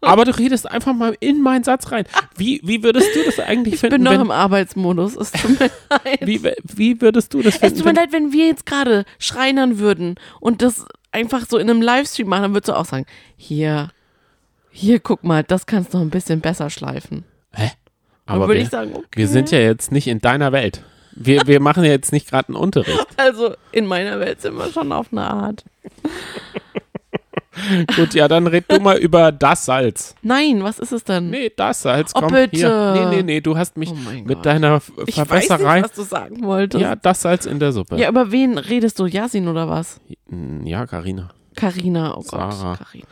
B: Aber du redest einfach mal in meinen Satz rein. Wie, wie würdest du das eigentlich
A: Ich
B: finden?
A: bin noch
B: wenn,
A: im Arbeitsmodus. Es tut mir leid.
B: wie, wie würdest du das
A: Es
B: finden?
A: tut mir
B: wenn-
A: leid, wenn wir jetzt gerade schreinern würden und das einfach so in einem Livestream machen, dann würdest du auch sagen, hier, hier, guck mal, das kannst du noch ein bisschen besser schleifen.
B: Hä? Aber
A: würde
B: wir,
A: ich sagen, okay.
B: wir sind ja jetzt nicht in deiner Welt. Wir, wir machen ja jetzt nicht gerade einen Unterricht.
A: Also in meiner Welt sind wir schon auf eine Art.
B: Gut, ja, dann red du mal über das Salz.
A: Nein, was ist es denn?
B: Nee, das Salz.
A: Oh,
B: Komm,
A: bitte.
B: Hier. Nee, nee, nee, du hast mich
A: Oh
B: mit
A: Gott.
B: deiner F-
A: ich weiß
B: Verbesserei.
A: nicht, was du sagen wolltest.
B: ja, das Salz in der Suppe.
A: Ja, über wen redest du? Yasin oder was?
B: Hm, Ja, Karina.
A: Karina, oh
B: Sarah.
A: Gott, Karina.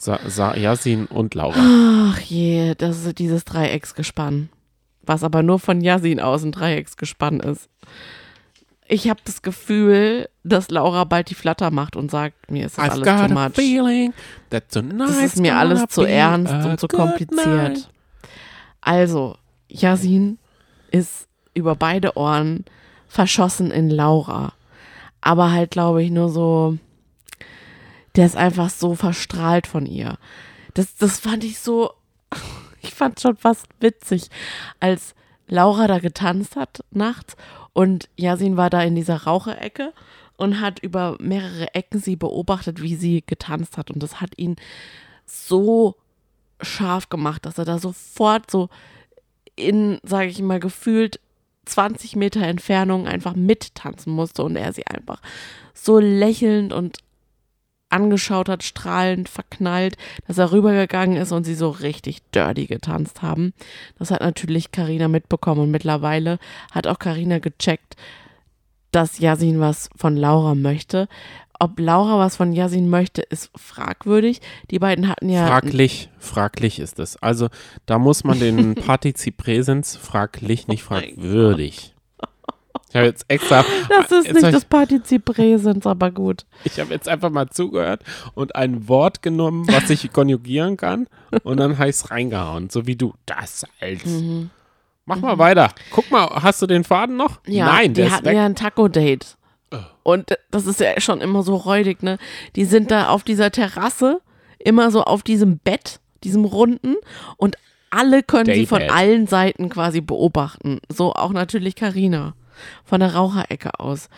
B: Sa Sa Yasin und Laura.
A: Ach je, das ist dieses Dreiecksgespann. Was aber nur von Yasin aus ein Dreiecksgespann ist. Ich habe das Gefühl, dass Laura bald die Flatter macht und sagt, mir ist das
B: I've
A: alles too much.
B: feeling that
A: Das ist mir alles zu ernst und zu kompliziert.
B: night.
A: Also, Yasin ist über beide Ohren verschossen in Laura. Aber halt, glaube ich, nur so, der ist einfach so verstrahlt von ihr. Das, das fand ich so, ich fand schon fast witzig, als Laura da getanzt hat nachts und Yasin war da in dieser Raucherecke und hat über mehrere Ecken sie beobachtet, wie sie getanzt hat. Und das hat ihn so scharf gemacht, dass er da sofort so in, sage ich mal, gefühlt 20 Meter Entfernung einfach mittanzen musste und er sie einfach so lächelnd und angeschaut hat, strahlend, verknallt, dass er rübergegangen ist und sie so richtig dirty getanzt haben. Das hat natürlich Karina mitbekommen und mittlerweile hat auch Karina gecheckt, dass Yasin was von Laura möchte. Ob Laura was von Yasin möchte, ist fragwürdig. Die beiden hatten ja
B: Fraglich, fraglich ist es. Also da muss man den Partizip Präsens fraglich, nicht
A: Oh
B: fragwürdig. Ich habe jetzt extra.
A: Das ist nicht
B: ich,
A: das Partizip Präsens, aber gut.
B: Ich habe jetzt einfach mal zugehört und ein Wort genommen, was ich konjugieren kann. Und dann heißt reingehauen, so wie du. Das Salz.
A: Mhm.
B: Mach mal weiter. Guck mal, hast du den Faden noch?
A: Ja,
B: Nein, der
A: die hatten.
B: Oh.
A: ja ein Taco-Date. Und das ist ja schon immer so räudig, ne? Die sind da auf dieser Terrasse, immer so auf diesem Bett, diesem runden und alle können sie von allen Seiten quasi beobachten. So auch natürlich Karina von der Raucherecke aus.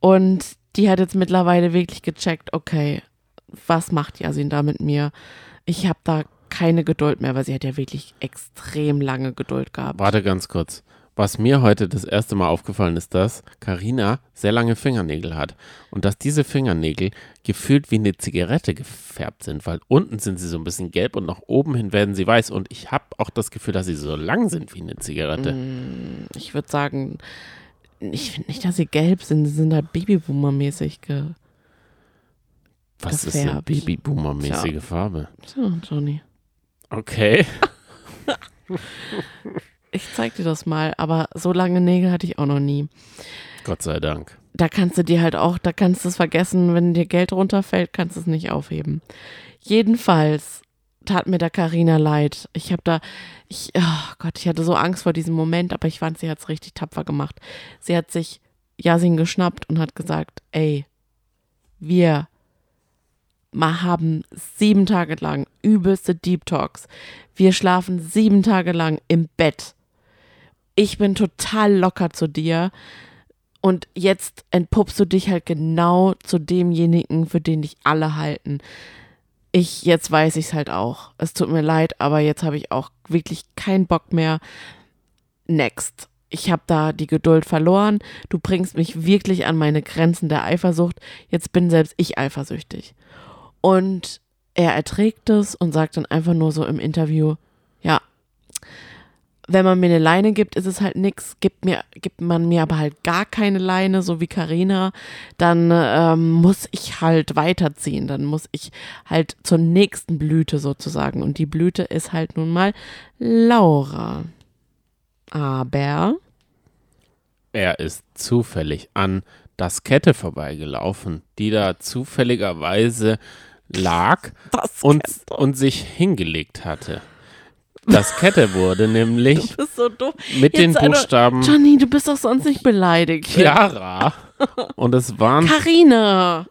A: Und die hat jetzt mittlerweile wirklich gecheckt, okay, was macht Yasin da mit mir? Ich habe da keine Geduld mehr, weil sie hat ja wirklich extrem lange Geduld gehabt.
B: Warte ganz kurz. Was mir heute das erste Mal aufgefallen ist, dass Karina sehr lange Fingernägel hat und dass diese Fingernägel gefühlt wie eine Zigarette gefärbt sind, weil unten sind sie so ein bisschen gelb und nach oben hin werden sie weiß und ich habe auch das Gefühl, dass sie so lang sind wie eine Zigarette.
A: Ich würde sagen, ich finde nicht, dass sie gelb sind, sie sind halt Babyboomer-mäßig ge.
B: Was ist eine
A: gefärbt.
B: Babyboomer-mäßige Farbe?
A: So, Johnny.
B: Okay.
A: Ich zeig dir das mal, aber so lange Nägel hatte ich auch noch nie.
B: Gott sei Dank.
A: Da kannst du dir halt auch, da kannst du es vergessen, wenn dir Geld runterfällt, kannst du es nicht aufheben. Jedenfalls tat mir da Karina leid. Ich habe da, ich, oh Gott, ich hatte so Angst vor diesem Moment, aber ich fand, sie hat es richtig tapfer gemacht. Sie hat sich Yasin geschnappt und hat gesagt, ey, wir haben sieben Tage lang übelste Deep Talks. Wir schlafen sieben Tage lang im Bett. Ich bin total locker zu dir. Und jetzt entpuppst du dich halt genau zu demjenigen, für den dich alle halten. Ich, jetzt weiß ich es halt auch. Es tut mir leid, aber jetzt habe ich auch wirklich keinen Bock mehr. Next. Ich habe da die Geduld verloren. Du bringst mich wirklich an meine Grenzen der Eifersucht. Jetzt bin selbst ich eifersüchtig. Und er erträgt es und sagt dann einfach nur so im Interview, ja, wenn man mir eine Leine gibt, ist es halt nix. Gibt mir, gibt man mir aber halt gar keine Leine, so wie Karina, dann ähm, muss ich halt weiterziehen. Dann muss ich halt zur nächsten Blüte sozusagen. Und die Blüte ist halt nun mal Laura. Aber
B: Er ist zufällig an das Kette vorbeigelaufen, die da zufälligerweise lag
A: das
B: und, und sich hingelegt hatte. Das Kette wurde nämlich
A: Du bist so doof.
B: mit den
A: Jetzt, Alter,
B: Buchstaben
A: Johnny, du bist doch sonst nicht beleidigt.
B: Chiara und es waren
A: Karina.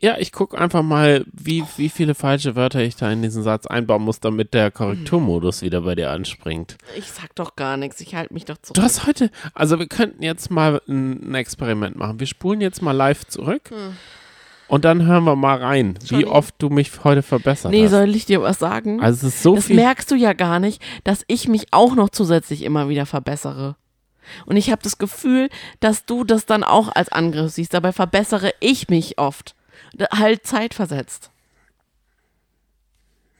B: Ja, ich gucke einfach mal, wie, wie viele falsche Wörter ich da in diesen Satz einbauen muss, damit der Korrekturmodus wieder bei dir anspringt.
A: Ich sag doch gar nichts. Ich halte mich doch zurück.
B: Du hast heute, also wir könnten jetzt mal ein, ein Experiment machen. Wir spulen jetzt mal live zurück und dann hören wir mal rein, wie oft du mich heute verbessert
A: nee,
B: hast.
A: soll ich dir was sagen?
B: Also es ist so
A: das
B: viel.
A: merkst du ja gar nicht, dass ich mich auch noch zusätzlich immer wieder verbessere. Und ich habe das Gefühl, dass du das dann auch als Angriff siehst. Dabei verbessere ich mich oft. Halt zeitversetzt.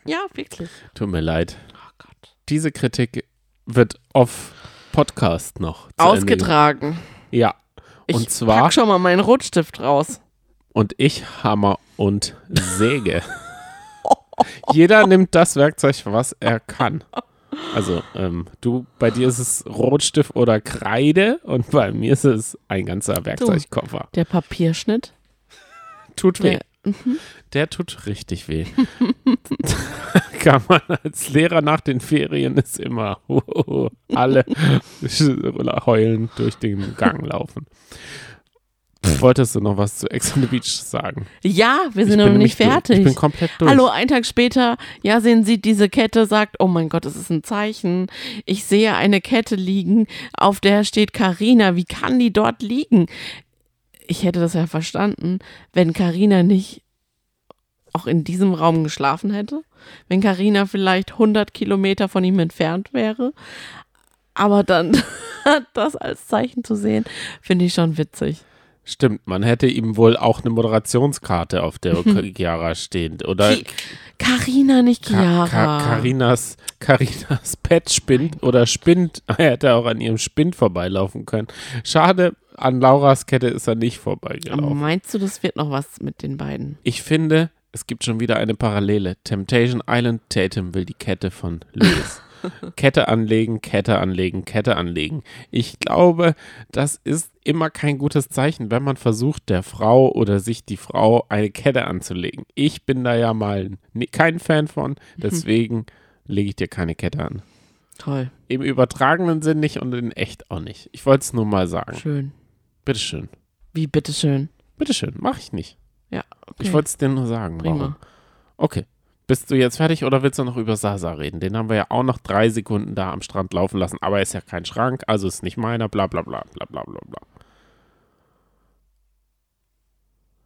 A: Ja, wirklich.
B: Tut mir leid.
A: Oh Gott.
B: Diese Kritik wird auf Podcast noch
A: Ausgetragen.
B: ge- Ja.
A: Ich
B: Und zwar
A: pack schon mal meinen Rotstift raus.
B: Und ich Hammer und Säge. Jeder nimmt das Werkzeug, was er kann. Also, ähm, du, bei dir ist es Rotstift oder Kreide und bei mir ist es ein ganzer Werkzeugkoffer.
A: Der Papierschnitt.
B: Tut weh.
A: Der,
B: Der tut richtig weh. kann man als Lehrer nach den Ferien ist immer alle heulen durch den Gang laufen. Wolltest du noch was zu Ex on the Beach sagen?
A: ja, wir sind noch nicht
B: nämlich durch.
A: fertig.
B: Ich bin komplett durch.
A: Hallo, ein Tag später, Yasin sieht diese Kette, sagt, oh mein Gott, das ist ein Zeichen. Ich sehe eine Kette liegen, auf der steht Karina. Wie kann die dort liegen? Ich hätte das ja verstanden, wenn Karina nicht auch in diesem Raum geschlafen hätte. Wenn Karina vielleicht 100 Kilometer von ihm entfernt wäre. Aber dann das als Zeichen zu sehen, finde ich schon witzig.
B: Stimmt, man hätte ihm wohl auch eine Moderationskarte auf der Chiara stehen. Oder
A: Karina, nicht
B: Ka-
A: Chiara.
B: Ka- Karinas, Karinas Pet spinnt oder spinnt. Er hätte auch an ihrem Spind vorbeilaufen können. Schade, an Lauras Kette ist er nicht
A: Aber
B: vorbeigelaufen.
A: meinst du, das wird noch was mit den beiden?
B: Ich finde, es gibt schon wieder eine Parallele. Temptation Island Tatum will die Kette von Lewis. Kette anlegen, Kette anlegen, Kette anlegen. Ich glaube, das ist immer kein gutes Zeichen, wenn man versucht, der Frau oder sich die Frau eine Kette anzulegen. Ich bin da ja mal kein Fan von, deswegen lege ich dir keine Kette an.
A: Toll.
B: Im übertragenen Sinn nicht und in echt auch nicht. Ich wollte es nur mal sagen.
A: Schön.
B: Bitteschön.
A: Wie bitteschön?
B: Bitteschön, mach ich nicht.
A: Ja. Okay.
B: Ich wollte es dir nur sagen.
A: Prima.
B: Warum. Okay. Bist du jetzt fertig oder willst du noch über Sasa reden? Den haben wir ja auch noch drei Sekunden da am Strand laufen lassen, aber er ist ja kein Schrank, also ist nicht meiner, bla bla bla bla bla bla bla.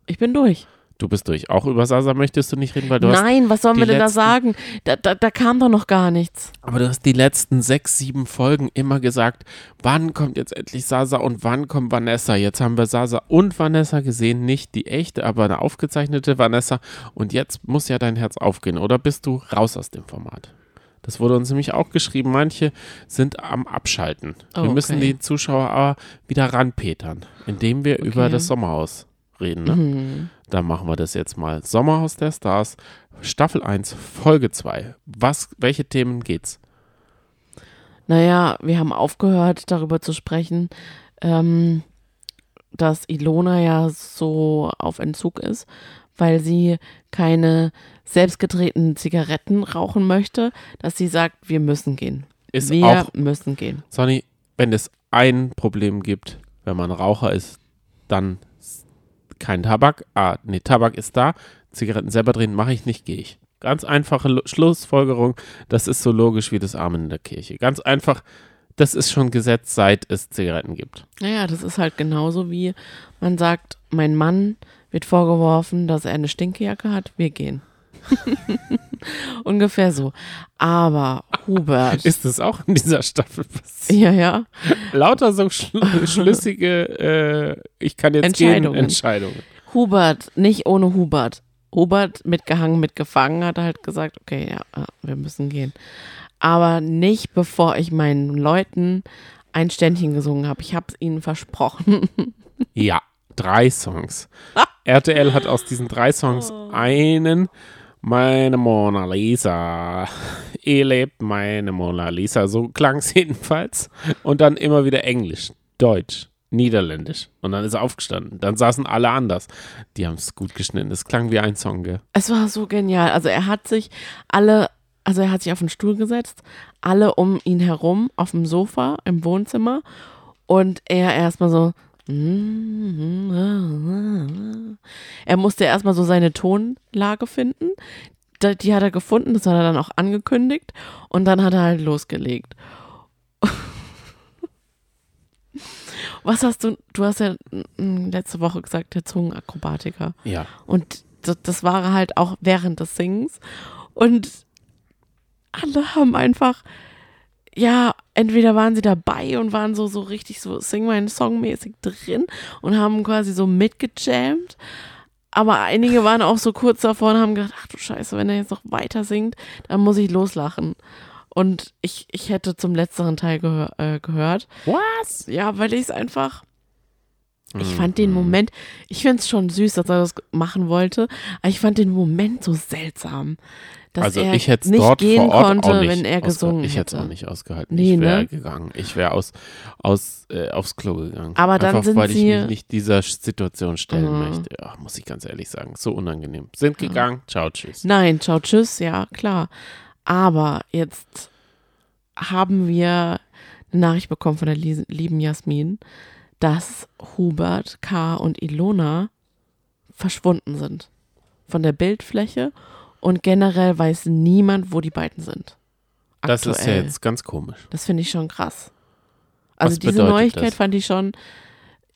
A: Ich bin durch.
B: Du bist durch. Auch über Sasa möchtest du nicht reden, weil du hast.
A: Nein, was sollen wir denn da sagen? Da, da, da kam doch noch gar nichts.
B: Aber du hast die letzten sechs, sieben Folgen immer gesagt, wann kommt jetzt endlich Sasa und wann kommt Vanessa? Jetzt haben wir Sasa und Vanessa gesehen, nicht die echte, aber eine aufgezeichnete Vanessa. Und jetzt muss ja dein Herz aufgehen, oder bist du raus aus dem Format? Das wurde uns nämlich auch geschrieben. Manche sind am Abschalten.
A: Oh,
B: wir müssen
A: okay.
B: die Zuschauer aber wieder ranpetern, indem wir über das Sommerhaus reden. Ne?
A: Mhm.
B: Dann machen wir das jetzt mal. Sommerhaus der Stars, Staffel 1, Folge 2. Was, welche Themen geht's?
A: Naja, wir haben aufgehört, darüber zu sprechen, ähm, dass Ilona ja so auf Entzug ist, weil sie keine selbstgedrehten Zigaretten rauchen möchte, dass sie sagt, wir müssen gehen.
B: Ist
A: wir
B: auch,
A: müssen gehen.
B: Sonny, wenn es ein Problem gibt, wenn man Raucher ist, dann kein Tabak. Ah, nee, Tabak ist da. Zigaretten selber drehen mache ich nicht, gehe ich. Ganz einfache Lo- Schlussfolgerung. Das ist so logisch wie das Amen in der Kirche. Ganz einfach. Das ist schon Gesetz, seit es Zigaretten gibt.
A: Naja, das ist halt genauso wie man sagt, mein Mann wird vorgeworfen, dass er eine Stinkejacke hat, wir gehen. Ungefähr so. Aber Hubert.
B: Ist es auch in dieser Staffel passiert?
A: ja, ja.
B: Lauter so schl schlüssige, äh, ich kann jetzt
A: Entscheidungen.
B: gehen, Entscheidungen.
A: Hubert, nicht ohne Hubert. Hubert mitgehangen, mitgefangen, hat halt gesagt, okay, ja, ja, wir müssen gehen. Aber nicht, bevor ich meinen Leuten ein Ständchen gesungen habe. Ich habe es ihnen versprochen.
B: Ja, drei Songs. RTL hat aus diesen drei Songs einen Meine Mona Lisa. Ihr lebt meine Mona Lisa. So klang es jedenfalls. Und dann immer wieder Englisch, Deutsch, Niederländisch. Und dann ist er aufgestanden. Dann saßen alle anders. Die haben es gut geschnitten. Es klang wie ein Song, gell?
A: Es war so genial. Also er hat sich alle, also er hat sich auf den Stuhl gesetzt, alle um ihn herum auf dem Sofa im Wohnzimmer und er erstmal so. Er musste erstmal so seine Tonlage finden. Die hat er gefunden, das hat er dann auch angekündigt und dann hat er halt losgelegt. Was hast du, du hast ja letzte Woche gesagt, der Zungenakrobatiker.
B: Ja.
A: Und das, das war halt auch während des Singens. Und alle haben einfach, ja, entweder waren sie dabei und waren so, so richtig so Sing meinen Song mäßig drin und haben quasi so mitgejammt. Aber einige waren auch so kurz davor und haben gedacht, ach du Scheiße, wenn er jetzt noch weiter singt, dann muss ich loslachen. Und ich, ich hätte zum letzteren Teil gehör, äh, gehört.
B: Was?
A: Ja, weil ich es einfach. Ich fand den Moment, ich finde es schon süß, dass er das machen wollte, aber ich fand den Moment so seltsam, dass
B: Also
A: er
B: ich hätte es
A: nicht
B: dort
A: gehen
B: vor Ort
A: konnte,
B: auch nicht
A: wenn er gesungen
B: Ich hätte es auch nicht ausgehalten.
A: Nee,
B: ich wäre
A: ne?
B: gegangen. Ich wäre aus, aus, äh, aufs Klo gegangen.
A: Aber dann
B: Einfach,
A: sind
B: weil
A: sie-
B: ich mich nicht dieser Situation stellen
A: Mhm.
B: möchte. Ja, muss ich ganz ehrlich sagen. So unangenehm. Sind gegangen. Ciao, tschüss.
A: Nein, ciao, tschüss, ja, klar. Aber jetzt haben wir eine Nachricht bekommen von der lie- lieben Jasmin, dass Hubert, K. und Ilona verschwunden sind. Von der Bildfläche und generell weiß niemand, wo die beiden sind.
B: Das ist ja
A: Aktuell.
B: jetzt ganz komisch.
A: Das finde ich schon krass. Also
B: Was
A: diese Neuigkeit
B: das?
A: fand ich schon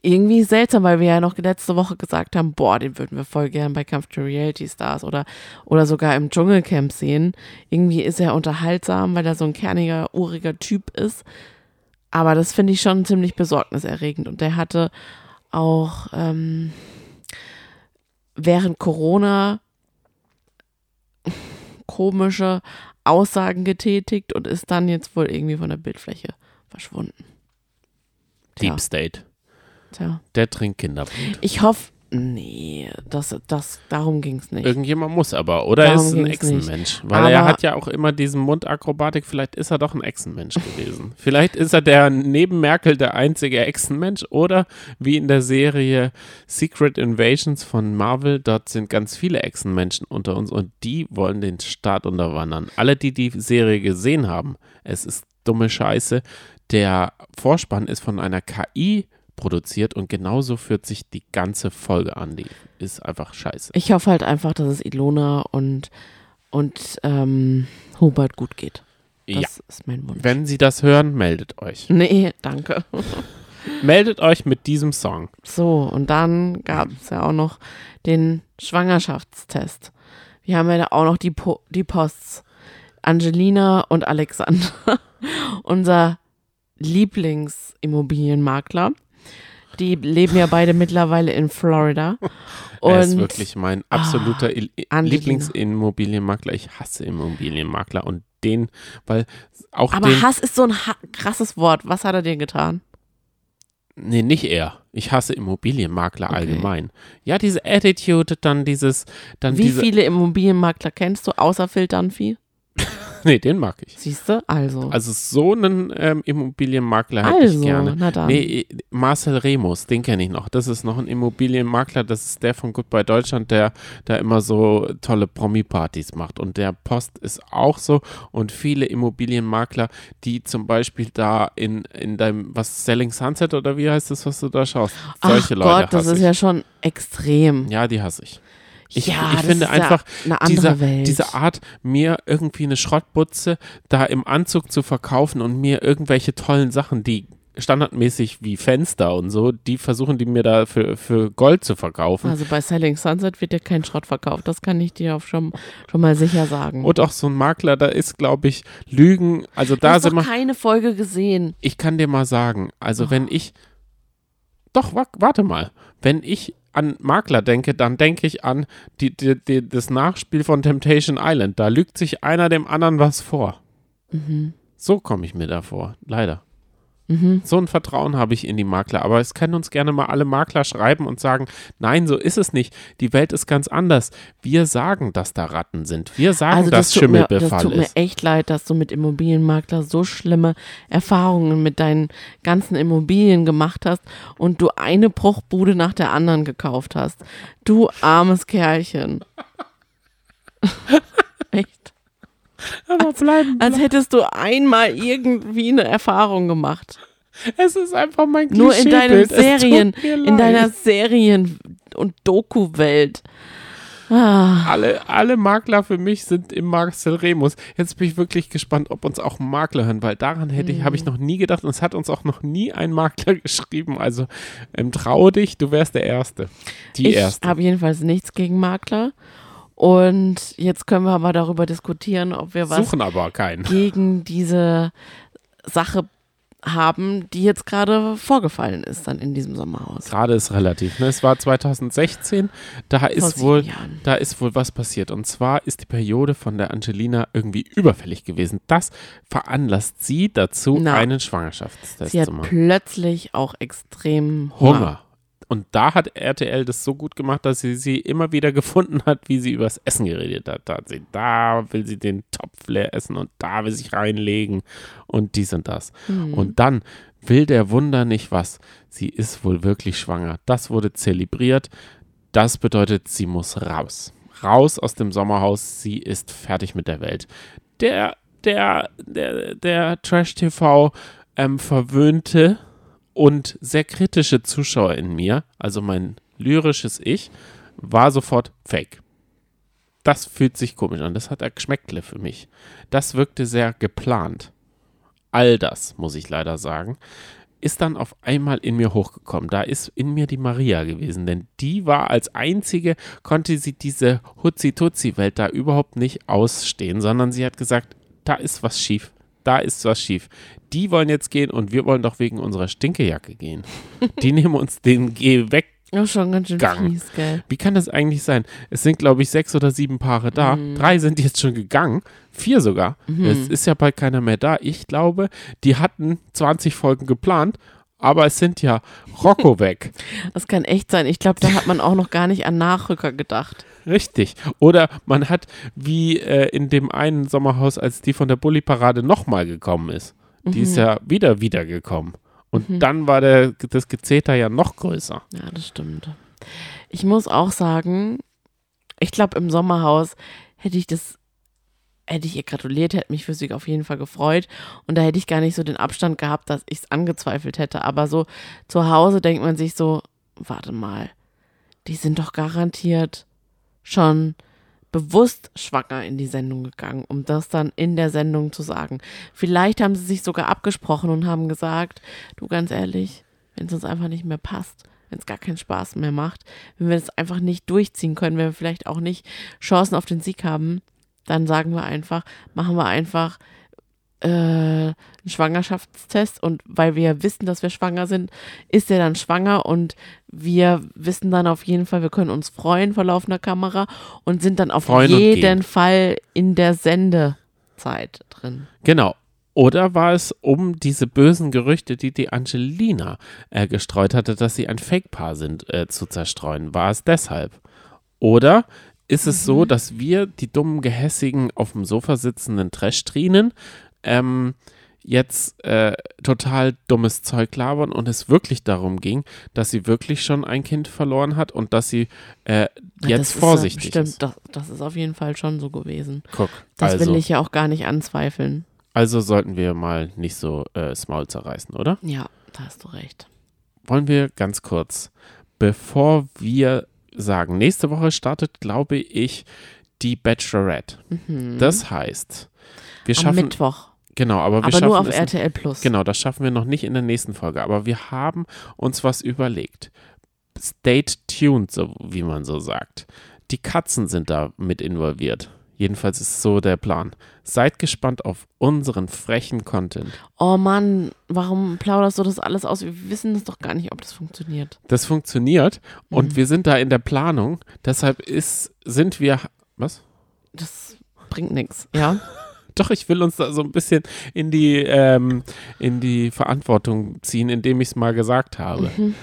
A: irgendwie seltsam, weil wir ja noch letzte Woche gesagt haben, boah, den würden wir voll gern bei Kampf der Reality Stars oder, oder sogar im Dschungelcamp sehen. Irgendwie ist er unterhaltsam, weil er so ein kerniger, uriger Typ ist. Aber das finde ich schon ziemlich besorgniserregend. Und der hatte auch ähm, während Corona komische Aussagen getätigt und ist dann jetzt wohl irgendwie von der Bildfläche verschwunden.
B: Deep State.
A: tja.
B: Der trinkt Kinderblut.
A: Ich hoffe, Nee, das, das, darum ging es nicht.
B: Irgendjemand muss aber, oder
A: Darum
B: ist ein. Echsenmensch. Weil er
A: Aber-
B: hat ja auch immer diesen Mundakrobatik, vielleicht ist er doch ein Echsenmensch gewesen. vielleicht ist er der neben Merkel der einzige Echsenmensch oder wie in der Serie Secret Invasions von Marvel, dort sind ganz viele Echsenmenschen unter uns und die wollen den Staat unterwandern. Alle, die die Serie gesehen haben, es ist dumme Scheiße. Der Vorspann ist von einer KI produziert und genauso führt sich die ganze Folge an. Die ist einfach scheiße.
A: Ich hoffe halt einfach, dass es Ilona und, und ähm, Hubert gut geht. Das
B: Ja.
A: ist mein Wunsch.
B: Wenn Sie das hören, meldet euch.
A: Nee, danke.
B: Meldet euch mit diesem Song.
A: So, und dann gab es ja auch noch den Schwangerschaftstest. Wir haben ja auch noch die, po die Posts. Angelina und Alexander, unser Lieblingsimmobilienmakler. Die leben ja beide mittlerweile in Florida. Und
B: er ist wirklich mein absoluter
A: Angelina.
B: Lieblingsimmobilienmakler. Ich hasse Immobilienmakler und den, weil auch
A: aber
B: den,
A: Hass ist so ein ha krasses Wort. Was hat er dir getan?
B: nee, nicht er. Ich hasse Immobilienmakler
A: Okay.
B: allgemein. Ja, diese Attitude, dann dieses, dann
A: Wie
B: diese,
A: viele Immobilienmakler kennst du, außer Phil Dunphy?
B: nee, den mag ich.
A: Siehst du? Also.
B: Also so einen ähm, Immobilienmakler hätte
A: Also,
B: ich gerne.
A: na dann.
B: Nee, Marcel Remus, den kenne ich noch. Das ist noch ein Immobilienmakler, das ist der von Goodbye Deutschland, der da immer so tolle Promi-Partys macht. Und der Post ist auch so. Und viele Immobilienmakler, die zum Beispiel da in, in deinem, was, Selling Sunset oder wie heißt das, was du da schaust? Solche
A: Ach
B: Leute
A: Gott, das ist
B: ich.
A: ja schon extrem.
B: Ja, die hasse ich. Ich,
A: ja,
B: ich finde einfach,
A: ja
B: diese,
A: Welt.
B: diese Art, mir irgendwie eine Schrottbutze da im Anzug zu verkaufen und mir irgendwelche tollen Sachen, die standardmäßig wie Fenster und so, die versuchen die mir da für, für Gold zu verkaufen.
A: also bei Selling Sunset wird dir kein Schrott verkauft, das kann ich dir auch schon, schon mal sicher sagen.
B: Und auch so ein Makler, da ist, glaube ich, Lügen. Also da sind wir.
A: keine Folge gesehen.
B: Ich kann dir mal sagen, also
A: Oh.
B: wenn ich. Doch, wa warte mal. Wenn ich an Makler denke, dann denke ich an die, die, die, das Nachspiel von Temptation Island. Da lügt sich einer dem anderen was vor.
A: Mhm.
B: So komme ich mir da vor, leider.
A: Mhm.
B: So ein Vertrauen habe ich in die Makler. Aber es können uns gerne mal alle Makler schreiben und sagen, nein, so ist es nicht. Die Welt ist ganz anders. Wir sagen, dass da Ratten sind. Wir sagen,
A: Also das
B: dass
A: tut, mir, das
B: Schimmelbefall
A: tut mir
B: ist.
A: echt leid, dass du mit Immobilienmakler so schlimme Erfahrungen mit deinen ganzen Immobilien gemacht hast und du eine Bruchbude nach der anderen gekauft hast. Du armes Kerlchen.
B: Aber bleiben.
A: Als hättest du einmal irgendwie eine Erfahrung gemacht.
B: Es ist einfach mein
A: Nur in deinen Serien, in deiner Serien- und Doku-Welt. Ah,
B: alle, alle Makler für mich sind im Marcel Remus. Jetzt bin ich wirklich gespannt, ob uns auch Makler hören, weil daran hätte ich, habe ich noch nie gedacht und es hat uns auch noch nie ein Makler geschrieben. Also ähm, traue dich, du wärst der Erste. Die
A: ich
B: Erste.
A: habe jedenfalls nichts gegen Makler. Und jetzt können wir aber darüber diskutieren, ob wir was gegen diese Sache haben, die jetzt gerade vorgefallen ist dann in diesem Sommerhaus.
B: Gerade ist relativ. Ne? Es war 2016, da ist wohl,
A: Jahren.
B: da ist wohl was passiert. Und zwar ist die Periode von der Angelina irgendwie überfällig gewesen. Das veranlasst sie dazu,
A: Na.
B: einen Schwangerschaftstest
A: Sie hat
B: zu machen.
A: plötzlich auch extrem Hunger.
B: Hunger. Und da hat RTL das so gut gemacht, dass sie sie immer wieder gefunden hat, wie sie übers Essen geredet hat. Da, hat sie, da will sie den Topf leer essen und da will sich reinlegen und dies und das.
A: Hm.
B: Und dann will der Wunder nicht was. Sie ist wohl wirklich schwanger. Das wurde zelebriert. Das bedeutet, sie muss raus. Raus aus dem Sommerhaus. Sie ist fertig mit der Welt. Der, der, der, der Trash-TV ähm, verwöhnte und sehr kritische Zuschauer in mir, also mein lyrisches Ich, war sofort fake. Das fühlt sich komisch an. Das hat ein Geschmäckle für mich. Das wirkte sehr geplant. All das, muss ich leider sagen, ist dann auf einmal in mir hochgekommen. Da ist in mir die Maria gewesen, denn die war als einzige, konnte sie diese Hutzi-Tutzi-Welt da überhaupt nicht ausstehen, sondern sie hat gesagt, da ist was schief. Da ist was schief. Die wollen jetzt gehen und wir wollen doch wegen unserer Stinkejacke gehen. Die nehmen uns den Geh weg
A: Ja, schon ganz schön
B: Gang.
A: fies, gell?
B: wie kann das eigentlich sein? Es sind, glaube ich, sechs oder sieben Paare da.
A: Mhm.
B: Drei sind jetzt schon gegangen. Vier sogar. Es ist ja bald keiner mehr da. Ich glaube, die hatten 20 Folgen geplant, aber es sind ja Rocco weg.
A: Das kann echt sein. Ich glaube, da hat man auch noch gar nicht an Nachrücker gedacht.
B: Richtig. Oder man hat wie äh, in dem einen Sommerhaus, als die von der Bulli-Parade nochmal gekommen ist. Die ist ja wieder wiedergekommen. Und dann war der, das Gezeter ja noch größer.
A: Ja, das stimmt. Ich muss auch sagen, ich glaube, im Sommerhaus hätte ich das, hätte ich ihr gratuliert, hätte mich für sie auf jeden Fall gefreut. Und da hätte ich gar nicht so den Abstand gehabt, dass ich es angezweifelt hätte. Aber so zu Hause denkt man sich so, warte mal, die sind doch garantiert schon bewusst schwanger in die Sendung gegangen, um das dann in der Sendung zu sagen. Vielleicht haben sie sich sogar abgesprochen und haben gesagt, du ganz ehrlich, wenn es uns einfach nicht mehr passt, wenn es gar keinen Spaß mehr macht, wenn wir es einfach nicht durchziehen können, wenn wir vielleicht auch nicht Chancen auf den Sieg haben, dann sagen wir einfach, machen wir einfach äh, einen Schwangerschaftstest und weil wir wissen, dass wir schwanger sind, ist er dann schwanger und wir wissen dann auf jeden Fall, wir können uns freuen vor laufender Kamera und sind dann auf
B: Freuen
A: jeden. Fall in der Sendezeit drin.
B: Genau. Oder war es um diese bösen Gerüchte, die die Angelina äh, gestreut hatte, dass sie ein Fake-Paar sind, äh, zu zerstreuen? War es deshalb? Oder ist es so, dass wir, die dummen, gehässigen, auf dem Sofa sitzenden Trash-Trinen, ähm, jetzt äh, total dummes Zeug labern und es wirklich darum ging, dass sie wirklich schon ein Kind verloren hat und dass sie äh,
A: Ja,
B: jetzt
A: ist,
B: vorsichtig
A: äh, Stimmt,
B: ist.
A: das, das ist auf jeden Fall schon so gewesen.
B: Guck,
A: Das
B: also,
A: will ich ja auch gar nicht anzweifeln.
B: also sollten wir mal nicht so äh, das Maul zerreißen, oder?
A: Ja, da hast du recht.
B: wollen wir ganz kurz, bevor wir sagen, nächste Woche startet, glaube ich, die Bachelorette. Das heißt, wir
A: Mhm. Am
B: schaffen,
A: Mittwoch.
B: Genau, aber wir
A: Aber
B: schaffen
A: nur auf
B: es,
A: RTL Plus.
B: Genau, das schaffen wir noch nicht in der nächsten Folge, aber wir haben uns was überlegt. Stay tuned, so wie man so sagt. Die Katzen sind da mit involviert. Jedenfalls ist so der Plan. Seid gespannt auf unseren frechen Content.
A: Oh Mann, warum plauderst du das alles aus? Wir wissen das doch gar nicht, ob das funktioniert.
B: Das funktioniert und
A: Mhm.
B: wir sind da in der Planung. Deshalb ist, sind wir. Was?
A: Das bringt nichts, ja?
B: Doch, ich will uns da so ein bisschen in die, ähm, in die Verantwortung ziehen, indem ich es mal gesagt habe.
A: Mhm.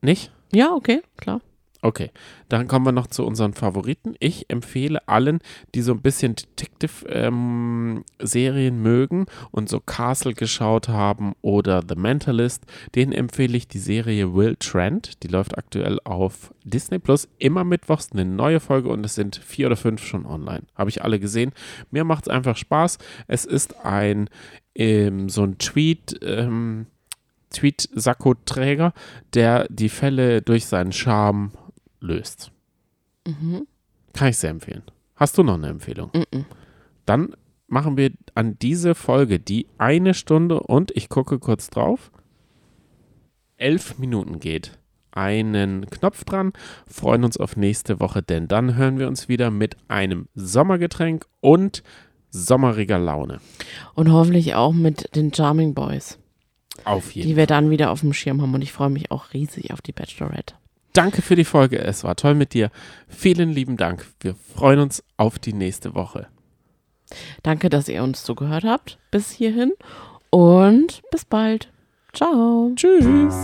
B: Nicht?
A: Ja, okay, klar.
B: Okay, dann kommen wir noch zu unseren Favoriten. Ich empfehle allen, die so ein bisschen Detective-Serien mögen und so Castle geschaut haben oder The Mentalist, denen empfehle ich die Serie Will Trent. Die läuft aktuell auf Disney Plus. Immer mittwochs eine neue Folge und es sind vier oder fünf schon online. Habe ich alle gesehen. Mir macht es einfach Spaß. Es ist ein ähm, so ein Tweet. Ähm, Tweet-Sakko-Träger, der die Fälle durch seinen Charme löst.
A: Mhm.
B: Kann ich sehr empfehlen. Hast du noch eine Empfehlung?
A: Mhm.
B: Dann machen wir an diese Folge, die eine Stunde und ich gucke kurz drauf, elf Minuten geht, einen Knopf dran, freuen uns auf nächste Woche, denn dann hören wir uns wieder mit einem Sommergetränk und sommeriger Laune.
A: Und hoffentlich auch mit den Charming Boys,
B: Auf jeden
A: die wir dann wieder auf dem Schirm haben. Und ich freue mich auch riesig auf die Bachelorette.
B: Danke für die Folge. Es war toll mit dir. Vielen lieben Dank. Wir freuen uns auf die nächste Woche.
A: Danke, dass ihr uns zugehört habt bis hierhin. Und bis bald. Ciao.
B: Tschüss.